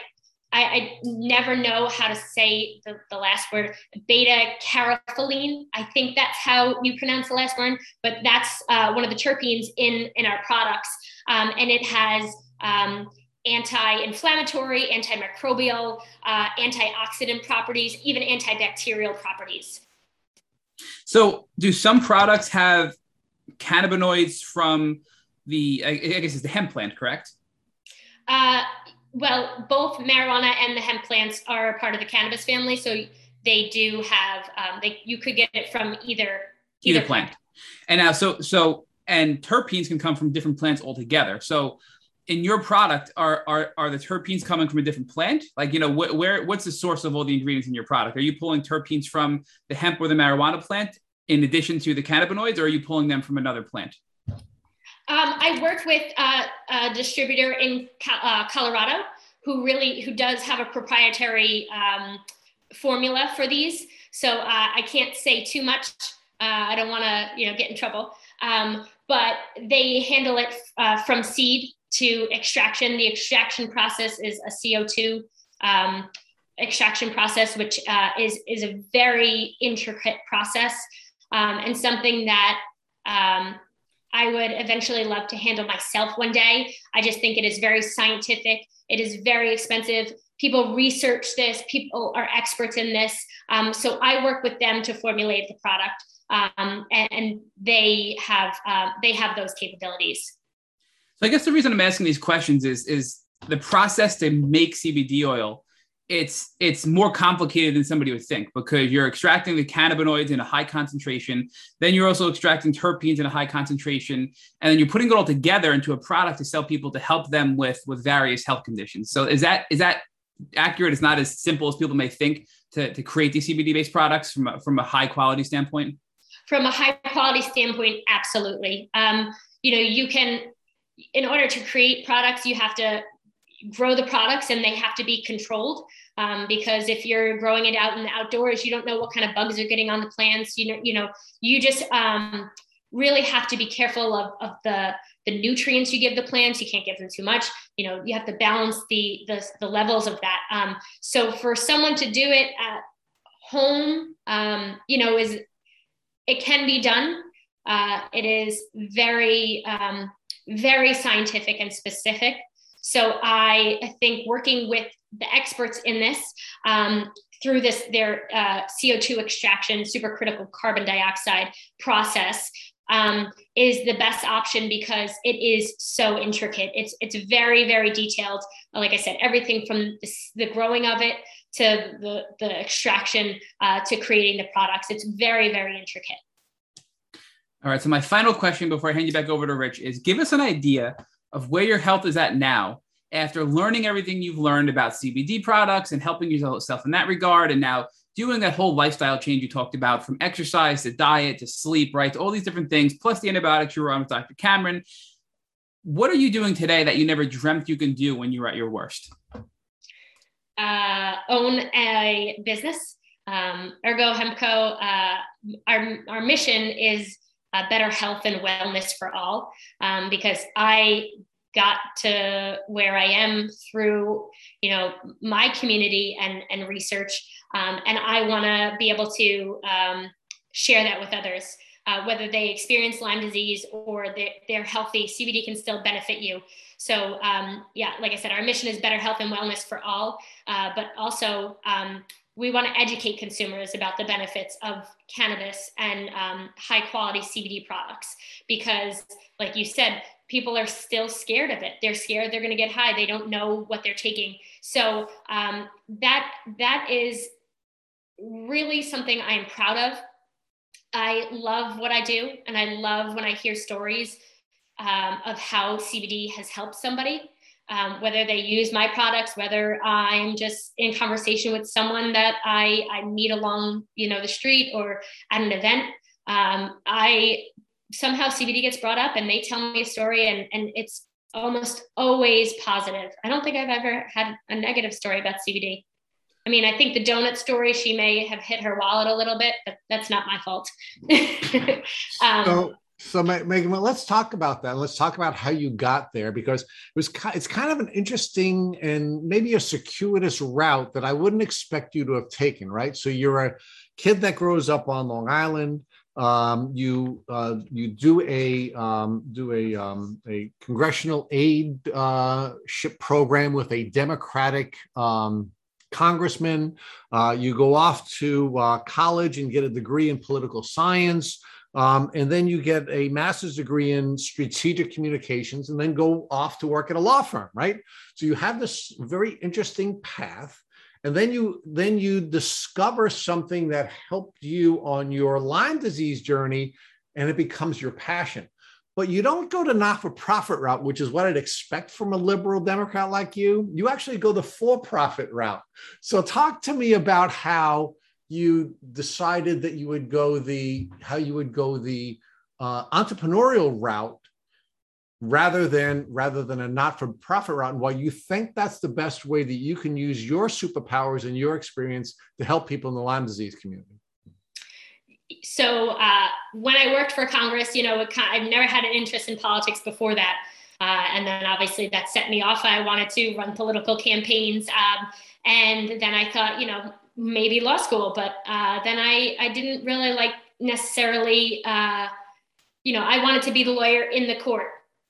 I, I, never know how to say the, the last word, beta caryophyllene. I think that's how you pronounce the last word, but that's uh, one of the terpenes in, in our products. Um, and it has um, anti-inflammatory, antimicrobial, uh, antioxidant properties, even antibacterial properties. So do some products have cannabinoids from the, I guess it's the hemp plant, correct? Uh, well, both marijuana and the hemp plants are part of the cannabis family, so they do have. Um, they you could get it from either either, either plant. plant. And now, so so and terpenes can come from different plants altogether. So in your product are are are the terpenes coming from a different plant like you know wh- where what's the source of all the ingredients in your product are you pulling terpenes from the hemp or the marijuana plant in addition to the cannabinoids or are you pulling them from another plant um, I work with uh, a distributor in uh, Colorado who really who does have a proprietary um, formula for these. So uh, I can't say too much. Uh, I don't want to you know get in trouble. Um, but they handle it uh, from seed to extraction. The extraction process is a CO2 um, extraction process, which uh, is is a very intricate process um, and something that um, I would eventually love to handle myself one day. I just think it is very scientific. It is very expensive. People research this. People are experts in this. Um, so I work with them to formulate the product, um, and, and, they have uh, they have those capabilities. So I guess the reason I'm asking these questions is is the process to make CBD oil it's it's more complicated than somebody would think because you're extracting the cannabinoids in a high concentration then you're also extracting terpenes in a high concentration and then you're putting it all together into a product to sell people to help them with with various health conditions. So is that is that accurate? It's not as simple as people may think to, to create these cbd based products from a, from a high quality standpoint? From a high quality standpoint absolutely. Um, you know you can in order to create products you have to grow the products and they have to be controlled um, because if you're growing it out in the outdoors you don't know what kind of bugs are getting on the plants. You know you know you just um, really have to be careful of, of the the nutrients you give the plants. You can't give them too much. You know you have to balance the the, the levels of that. Um, so for someone to do it at home um, you know is it can be done. Uh, it is very um, very scientific and specific so I, think working with the experts in this um, through this their uh, CO2 extraction, supercritical carbon dioxide process um, is the best option because it is so intricate. It's it's very very detailed. Like I said, everything from the, the growing of it to the the extraction uh, to creating the products. It's very very intricate. All right. So my final question before I hand you back over to Rich is: Give us an idea of where your health is at now after learning everything you've learned about CBD products and helping yourself in that regard, and now doing that whole lifestyle change you talked about from exercise to diet to sleep, right? To all these different things, plus the antibiotics you were on with Dr. Cameron. What are you doing today that you never dreamt you can do when you were at your worst? Uh, own a business. Um, Ergo Hemco, uh, our, our mission is uh, better health and wellness for all um, because I got to where I am through, you know, my community and, and research. Um, and I want to be able to um, share that with others. Uh, whether they experience Lyme disease or they're, they're, healthy, CBD can still benefit you. So, um, yeah, like I said, our mission is better health and wellness for all, uh, but also um, we want to educate consumers about the benefits of cannabis and um, high quality CBD products because, like you said, people are still scared of it. They're scared they're going to get high. They don't know what they're taking. So um, that that is really something I am proud of. I love what I do, and I love when I hear stories um, of how CBD has helped somebody. Um, whether they use my products, whether I'm just in conversation with someone that I, I meet along, you know, the street or at an event, um, I somehow CBD gets brought up and they tell me a story and, and it's almost always positive. I don't think I've ever had a negative story about CBD. I mean, I think the donut story, she may have hit her wallet a little bit, but that's not my fault. um, so, so Megan, well, let's talk about that. Let's talk about how you got there because it was it's kind of an interesting and maybe a circuitous route that I wouldn't expect you to have taken, right? So you're a kid that grows up on Long Island um, you uh, you do a um, do a um, a congressional aid uh, ship program with a Democratic um, congressman. Uh, you go off to uh, college and get a degree in political science. Um, and then you get a master's degree in strategic communications and then go off to work at a law firm, right? So you have this very interesting path and then you then you discover something that helped you on your Lyme disease journey and it becomes your passion. But you don't go the not-for-profit route which is what i'd expect from a liberal democrat like you. You actually go the for-profit route. So talk to me about how you decided that you would go the how you would go the uh, entrepreneurial route rather than rather than a not-for-profit route and why you think that's the best way that you can use your superpowers and your experience to help people in the Lyme disease community so uh, when I worked for Congress, you know, I've never had an interest in politics before that. Uh, and then obviously that set me off. I wanted to run political campaigns. Um, and then I thought, you know, maybe law school, but uh, then I, I didn't really like necessarily, uh, you know, I wanted to be the lawyer in the court.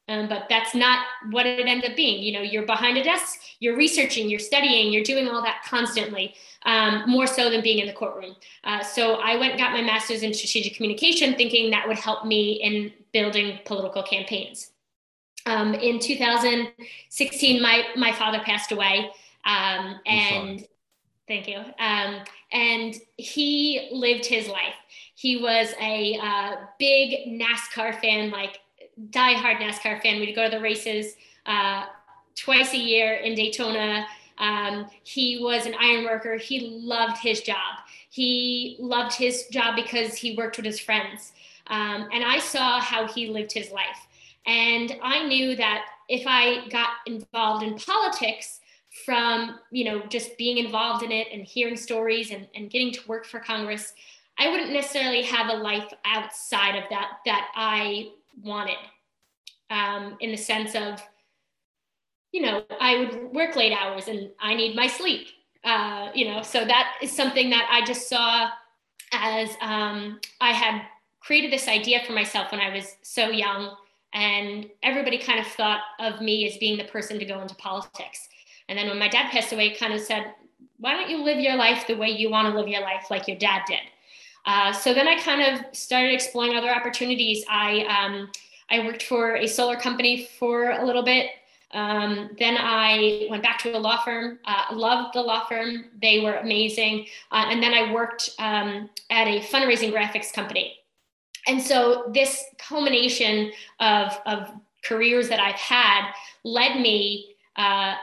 Um, but that's not what it ended up being. You know, you're behind a desk, you're researching, you're studying, you're doing all that constantly, um, more so than being in the courtroom. Uh, so I went and got my master's in strategic communication, thinking that would help me in building political campaigns. Um, in 2016, my my father passed away, um, and thank you. Um, and he lived his life. He was a uh, big NASCAR fan, like diehard NASCAR fan. We'd go to the races uh, twice a year in Daytona. Um, he was an iron worker. He loved his job. He loved his job because he worked with his friends. Um, and I saw how he lived his life. And I knew that if I got involved in politics from, you know, just being involved in it and hearing stories and, and getting to work for Congress, I wouldn't necessarily have a life outside of that that I wanted um, in the sense of, you know, I would work late hours and I need my sleep. Uh, you know, so that is something that I just saw as um, I had created this idea for myself when I was so young, and everybody kind of thought of me as being the person to go into politics. And then when my dad passed away, kind of said, "Why don't you live your life the way you want to live your life, like your dad did?" Uh, so then I kind of started exploring other opportunities. I um, I worked for a solar company for a little bit. Um, then I went back to a law firm. Uh, loved the law firm; they were amazing. Uh, and then I worked um, at a fundraising graphics company. And so this culmination of, of careers that I've had led me uh,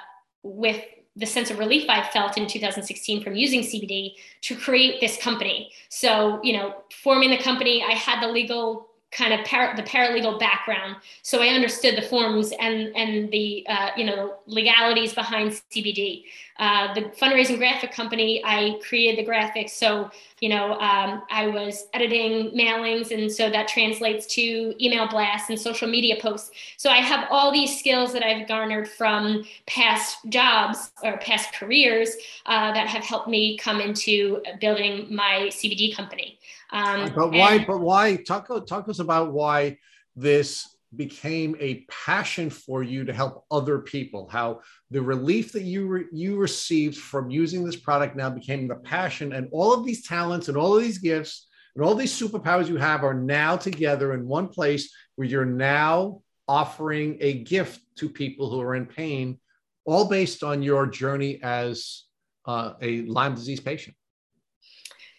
with the sense of relief I felt in 2016 from using CBD to create this company. So, you know, forming the company, I had the legal kind of the paralegal background, so I understood the forms and and the uh, you know legalities behind CBD. Uh, the fundraising graphic company, I created the graphics, so you know um, I was editing mailings, and so that translates to email blasts and social media posts. So I have all these skills that I've garnered from past jobs or past careers uh, that have helped me come into building my CBD company. Um, but why? And, but why? Talk talk us about why this became a passion for you to help other people. How the relief that you re, you received from using this product now became the passion, and all of these talents and all of these gifts and all these superpowers you have are now together in one place where you're now offering a gift to people who are in pain, all based on your journey as uh, a Lyme disease patient.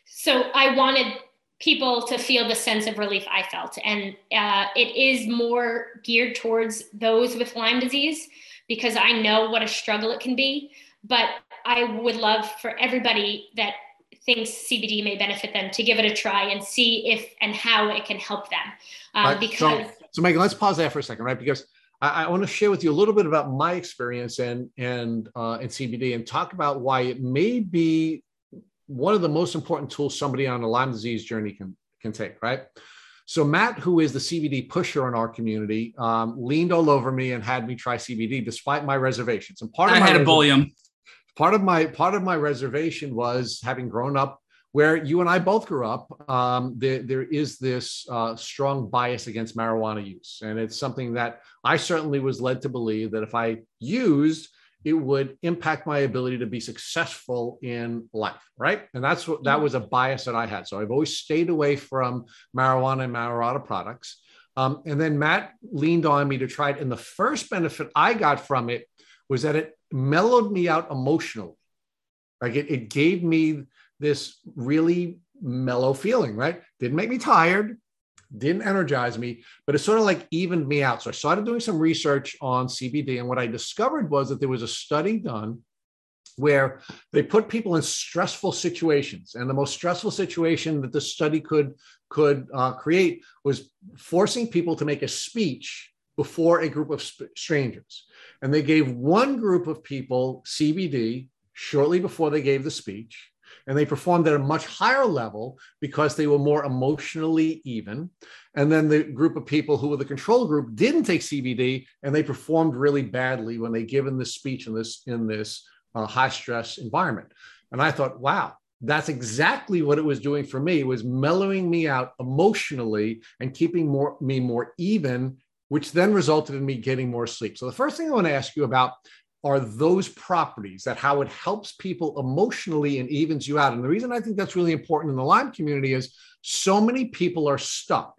So I wanted people to feel the sense of relief I felt. And uh, it is more geared towards those with Lyme disease because I know what a struggle it can be. But I would love for everybody that thinks CBD may benefit them to give it a try and see if and how it can help them. Um, right. Because so, so, Megan, let's pause there for a second, right? Because I, I want to share with you a little bit about my experience and and uh, in CBD and talk about why it may be one of the most important tools somebody on a Lyme disease journey can can take, right? So Matt, who is the CBD pusher in our community, um, leaned all over me and had me try CBD despite my reservations. And part of I my had him. Part of my part of my reservation was having grown up where you and I both grew up. Um, there, there is this uh, strong bias against marijuana use, and it's something that I certainly was led to believe that if I used it would impact my ability to be successful in life right? And that's what that was a bias that i had. So i've always stayed away from marijuana and marijuana products. Um, and then matt leaned on me to try it. And the first benefit i got from it was that it mellowed me out emotionally. Like it, it gave me this really mellow feeling right? Didn't make me tired didn't energize me, but it sort of like evened me out. So I started doing some research on CBD. And what I discovered was that there was a study done where they put people in stressful situations. And the most stressful situation that the study could, could uh, create was forcing people to make a speech before a group of sp- strangers. And they gave one group of people CBD shortly before they gave the speech and they performed at a much higher level because they were more emotionally even. And then the group of people who were the control group didn't take CBD and they performed really badly when they given this speech in this in this uh, high stress environment. And I thought, wow, that's exactly what it was doing for me. It was mellowing me out emotionally and keeping more me more even which then resulted in me getting more sleep. So the first thing I want to ask you about are those properties that how it helps people emotionally and evens you out. And the reason I think that's really important in the Lyme community is so many people are stuck.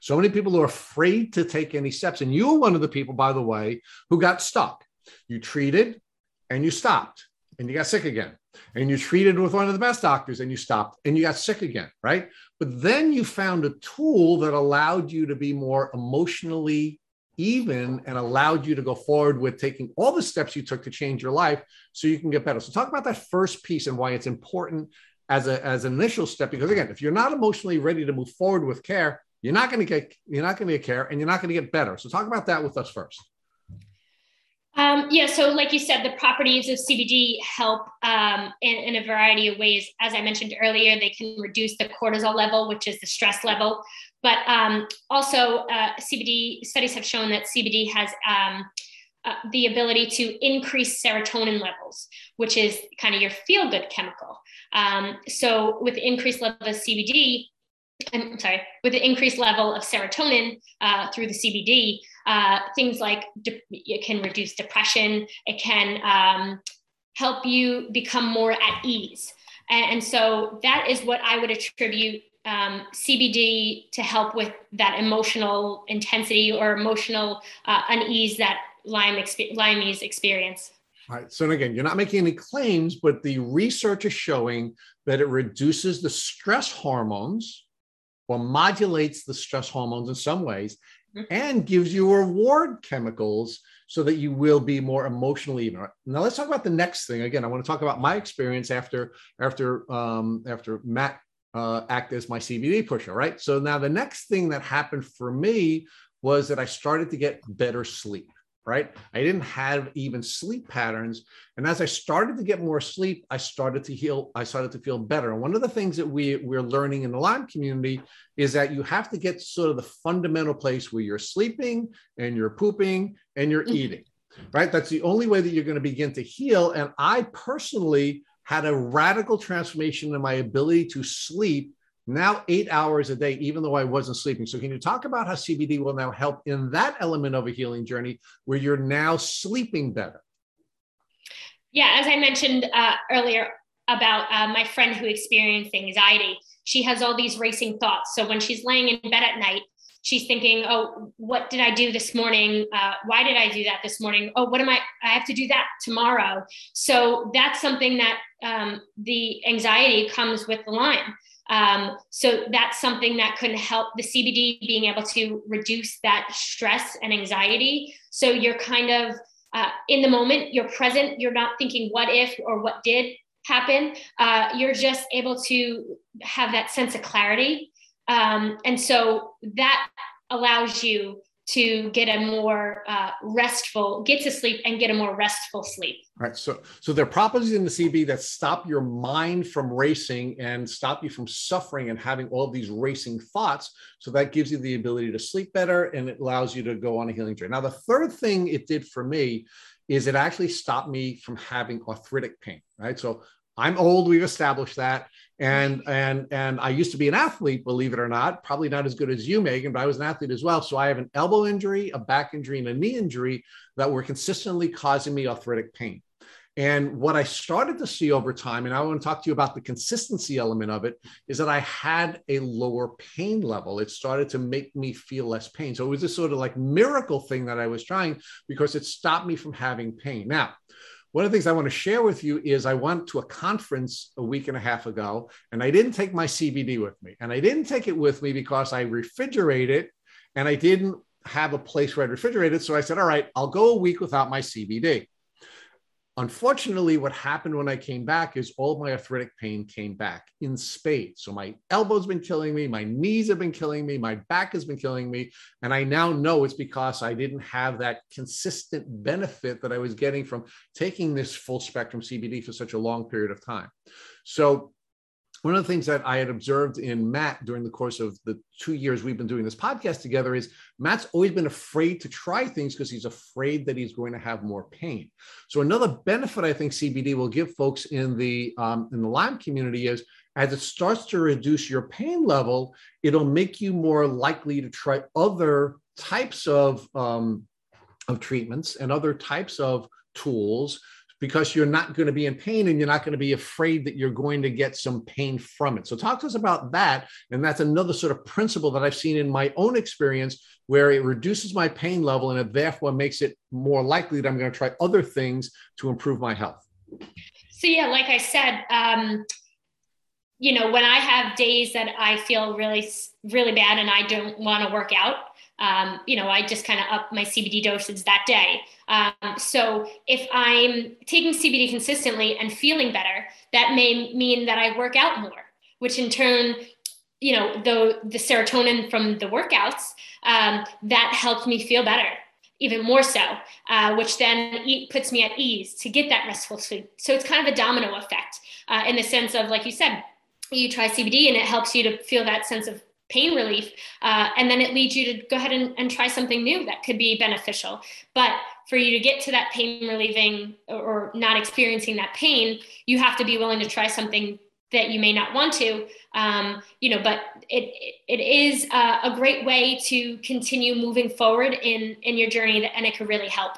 So many people are afraid to take any steps. And you were one of the people, by the way, who got stuck. You treated and you stopped and you got sick again. And you treated with one of the best doctors and you stopped and you got sick again, right? But then you found a tool that allowed you to be more emotionally even and allowed you to go forward with taking all the steps you took to change your life so you can get better. So talk about that first piece and why it's important as a as an initial step because again, if you're not emotionally ready to move forward with care, you're not going to get you're not going to get care and you're not going to get better. So talk about that with us first. Um, yeah, so like you said, the properties of CBD help um, in, in, a variety of ways. As I mentioned earlier, they can reduce the cortisol level, which is the stress level. But um, also, uh, CBD studies have shown that CBD has um, uh, the ability to increase serotonin levels, which is kind of your feel good chemical. Um, so, with increased level of CBD, I'm sorry, with the increased level of serotonin uh, through the CBD, uh, things like de- it can reduce depression, it can um, help you become more at ease. And, and, so that is what I would attribute um, CBD to help with that emotional intensity or emotional uh, unease that Lyme exp- Lymies experience. All right. So again, you're not making any claims, but the research is showing that it reduces the stress hormones or modulates the stress hormones in some ways mm-hmm. and gives you reward chemicals so that you will be more emotionally even. Now let's talk about the next thing. Again, I want to talk about my experience after after um, after Matt uh, act as my CBD pusher, right? So now the next thing that happened for me was that I started to get better sleep right? I didn't have even sleep patterns. And as I started to get more sleep, I started to heal, I started to feel better. And one of the things that we, we're learning in the Lyme community is that you have to get sort of the fundamental place where you're sleeping and you're pooping and you're mm-hmm. eating, right? That's the only way that you're going to begin to heal. And I personally had a radical transformation in my ability to sleep now eight hours a day, even though I wasn't sleeping. So, can you talk about how CBD will now help in that element of a healing journey where you're now sleeping better? Yeah, as I mentioned uh, earlier about uh, my friend who experienced anxiety, she has all these racing thoughts. So, when she's laying in bed at night, she's thinking, oh, what did I do this morning? Uh, why did I do that this morning? Oh, what am I? I have to do that tomorrow. So, that's something that um, the anxiety comes with the Lyme. Um, so that's something that can help the CBD being able to reduce that stress and anxiety. So you're kind of uh, in the moment, you're present, you're not thinking what if or what did happen. Uh, you're just able to have that sense of clarity. Um, and so that allows you to get a more uh, restful, get to sleep and get a more restful sleep. All right. So, so there are properties in the CB that stop your mind from racing and stop you from suffering and having all these racing thoughts. So that gives you the ability to sleep better and it allows you to go on a healing journey. Now, the third thing it did for me is it actually stopped me from having arthritic pain. Right. So I'm old. We've established that and and and I used to be an athlete, believe it or not. Probably not as good as you, Megan, but I was an athlete as well. So I have an elbow injury, a back injury, and a knee injury that were consistently causing me arthritic pain. And what I started to see over time, and I want to talk to you about the consistency element of it, is that I had a lower pain level. It started to make me feel less pain. So it was this sort of like miracle thing that I was trying because it stopped me from having pain. Now, one of the things I want to share with you is I went to a conference a week and a half ago, and I didn't take my CBD with me. And I didn't take it with me because I refrigerate it and I didn't have a place where I'd refrigerate it. So I said, all right, I'll go a week without my CBD. Unfortunately, what happened when I came back is all my arthritic pain came back in spades. So my elbow's been killing me, my knees have been killing me, my back has been killing me. And I now know it's because I didn't have that consistent benefit that I was getting from taking this full spectrum CBD for such a long period of time. So one of the things that I had observed in Matt during the course of the two years we've been doing this podcast together is Matt's always been afraid to try things because he's afraid that he's going to have more pain. So another benefit I think CBD will give folks in the um, in the Lyme community is as it starts to reduce your pain level, it'll make you more likely to try other types of um, of treatments and other types of tools because you're not going to be in pain and you're not going to be afraid that you're going to get some pain from it. So, talk to us about that. And that's another sort of principle that I've seen in my own experience where it reduces my pain level and it therefore makes it more likely that I'm going to try other things to improve my health. So, yeah, like I said, um, you know, when I have days that I feel really, really bad and I don't want to work out, um, you know, I just kind of up my CBD dosage that day. Um, so if I'm taking CBD consistently and feeling better, that may mean that I work out more, which in turn, you know, the the serotonin from the workouts um, that helps me feel better, even more so, uh, which then puts me at ease to get that restful sleep. So it's kind of a domino effect uh, in the sense of, like you said, you try CBD and it helps you to feel that sense of pain relief. Uh, and then it leads you to go ahead and, and, try something new that could be beneficial. But for you to get to that pain relieving or, not experiencing that pain, you have to be willing to try something that you may not want to. Um, you know, but it it is a, a great way to continue moving forward in in your journey, and it could really help.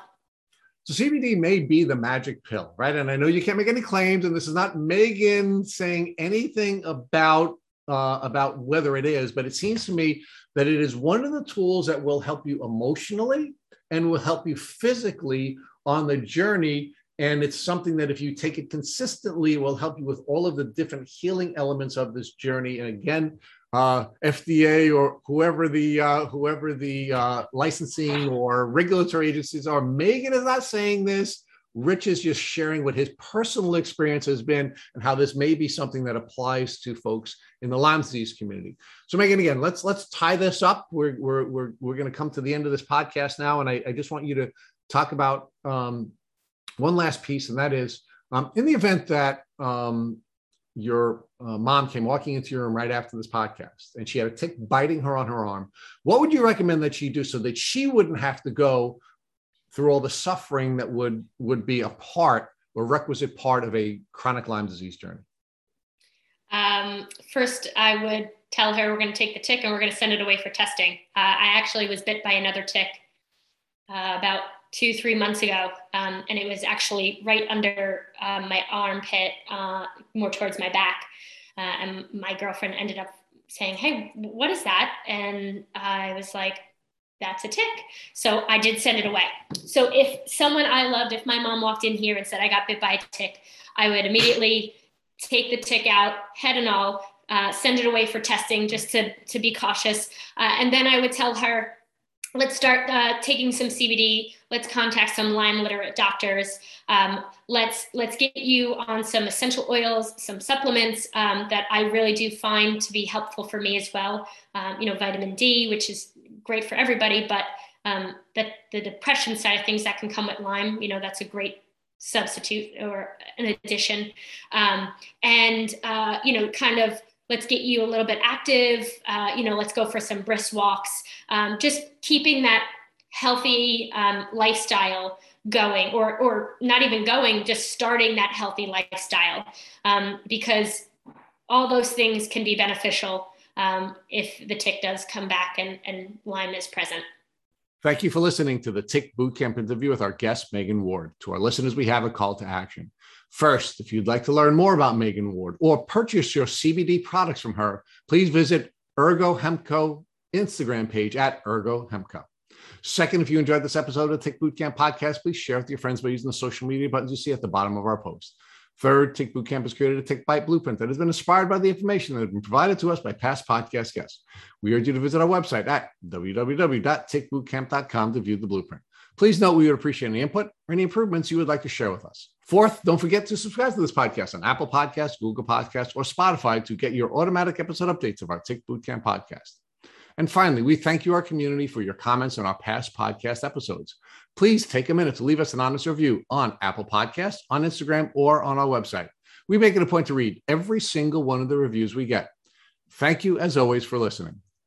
So CBD may be the magic pill, right? And I know you can't make any claims, and this is not Megan saying anything about uh, about whether it is, but it seems to me that it is one of the tools that will help you emotionally and will help you physically on the journey And it's something that if you take it consistently, it will help you with all of the different healing elements of this journey. And again, uh, FDA or whoever the uh, whoever the uh, licensing or regulatory agencies are, Megan is not saying this. Rich is just sharing what his personal experience has been and how this may be something that applies to folks in the Lyme disease community. So, Megan, again, let's let's tie this up. We're we're we're, we're going to come to the end of this podcast now, and I, I just want you to talk about um, one last piece, and that is um, in the event that um, your uh, mom came walking into your room right after this podcast and she had a tick biting her on her arm, what would you recommend that she do so that she wouldn't have to go through all the suffering that would would be a part or requisite part of a chronic Lyme disease journey? Um, first, I would tell her we're going to take the tick and we're going to send it away for testing. Uh, I actually was bit by another tick uh, about two, three months ago. Um, and it was actually right under uh, my armpit, uh, more towards my back. Uh, and my girlfriend ended up saying, Hey, what is that? And I was like, that's a tick. So I did send it away. So if someone I loved, if my mom walked in here and said, I got bit by a tick, I would immediately take the tick out, head and all, uh, send it away for testing just to, to be cautious. Uh, and then I would tell her, let's start uh, taking some CBD. Let's contact some Lyme literate doctors. Um, let's let's get you on some essential oils, some supplements um, that I really do find to be helpful for me as well. Um, you know, vitamin D, which is great for everybody, but um, the the depression side of things that can come with Lyme, you know, that's a great substitute or an addition. Um, and uh, you know, kind of let's get you a little bit active uh, you know let's go for some brisk walks um, just keeping that healthy um, lifestyle going or or not even going just starting that healthy lifestyle um, because all those things can be beneficial um, if the tick does come back and, and lyme is present Thank you for listening to the Tick Bootcamp interview with our guest, Megan Ward. To our listeners, we have a call to action. First, if you'd like to learn more about Megan Ward or purchase your CBD products from her, please visit Ergo Hempco Instagram page at Ergo Hempco. Second, if you enjoyed this episode of the Tick Bootcamp podcast, please share with your friends by using the social media buttons you see at the bottom of our post. Third, Tick Bootcamp has created a Tick Bite blueprint that has been inspired by the information that has been provided to us by past podcast guests. We urge you to visit our website at www.tickbootcamp.com to view the blueprint. Please note we would appreciate any input or any improvements you would like to share with us. Fourth, don't forget to subscribe to this podcast on Apple Podcasts, Google Podcasts, or Spotify to get your automatic episode updates of our Tick Bootcamp podcast. And finally, we thank you, our community, for your comments on our past podcast episodes. Please take a minute to leave us an honest review on Apple Podcasts, on Instagram, or on our website. We make it a point to read every single one of the reviews we get. Thank you, as always, for listening.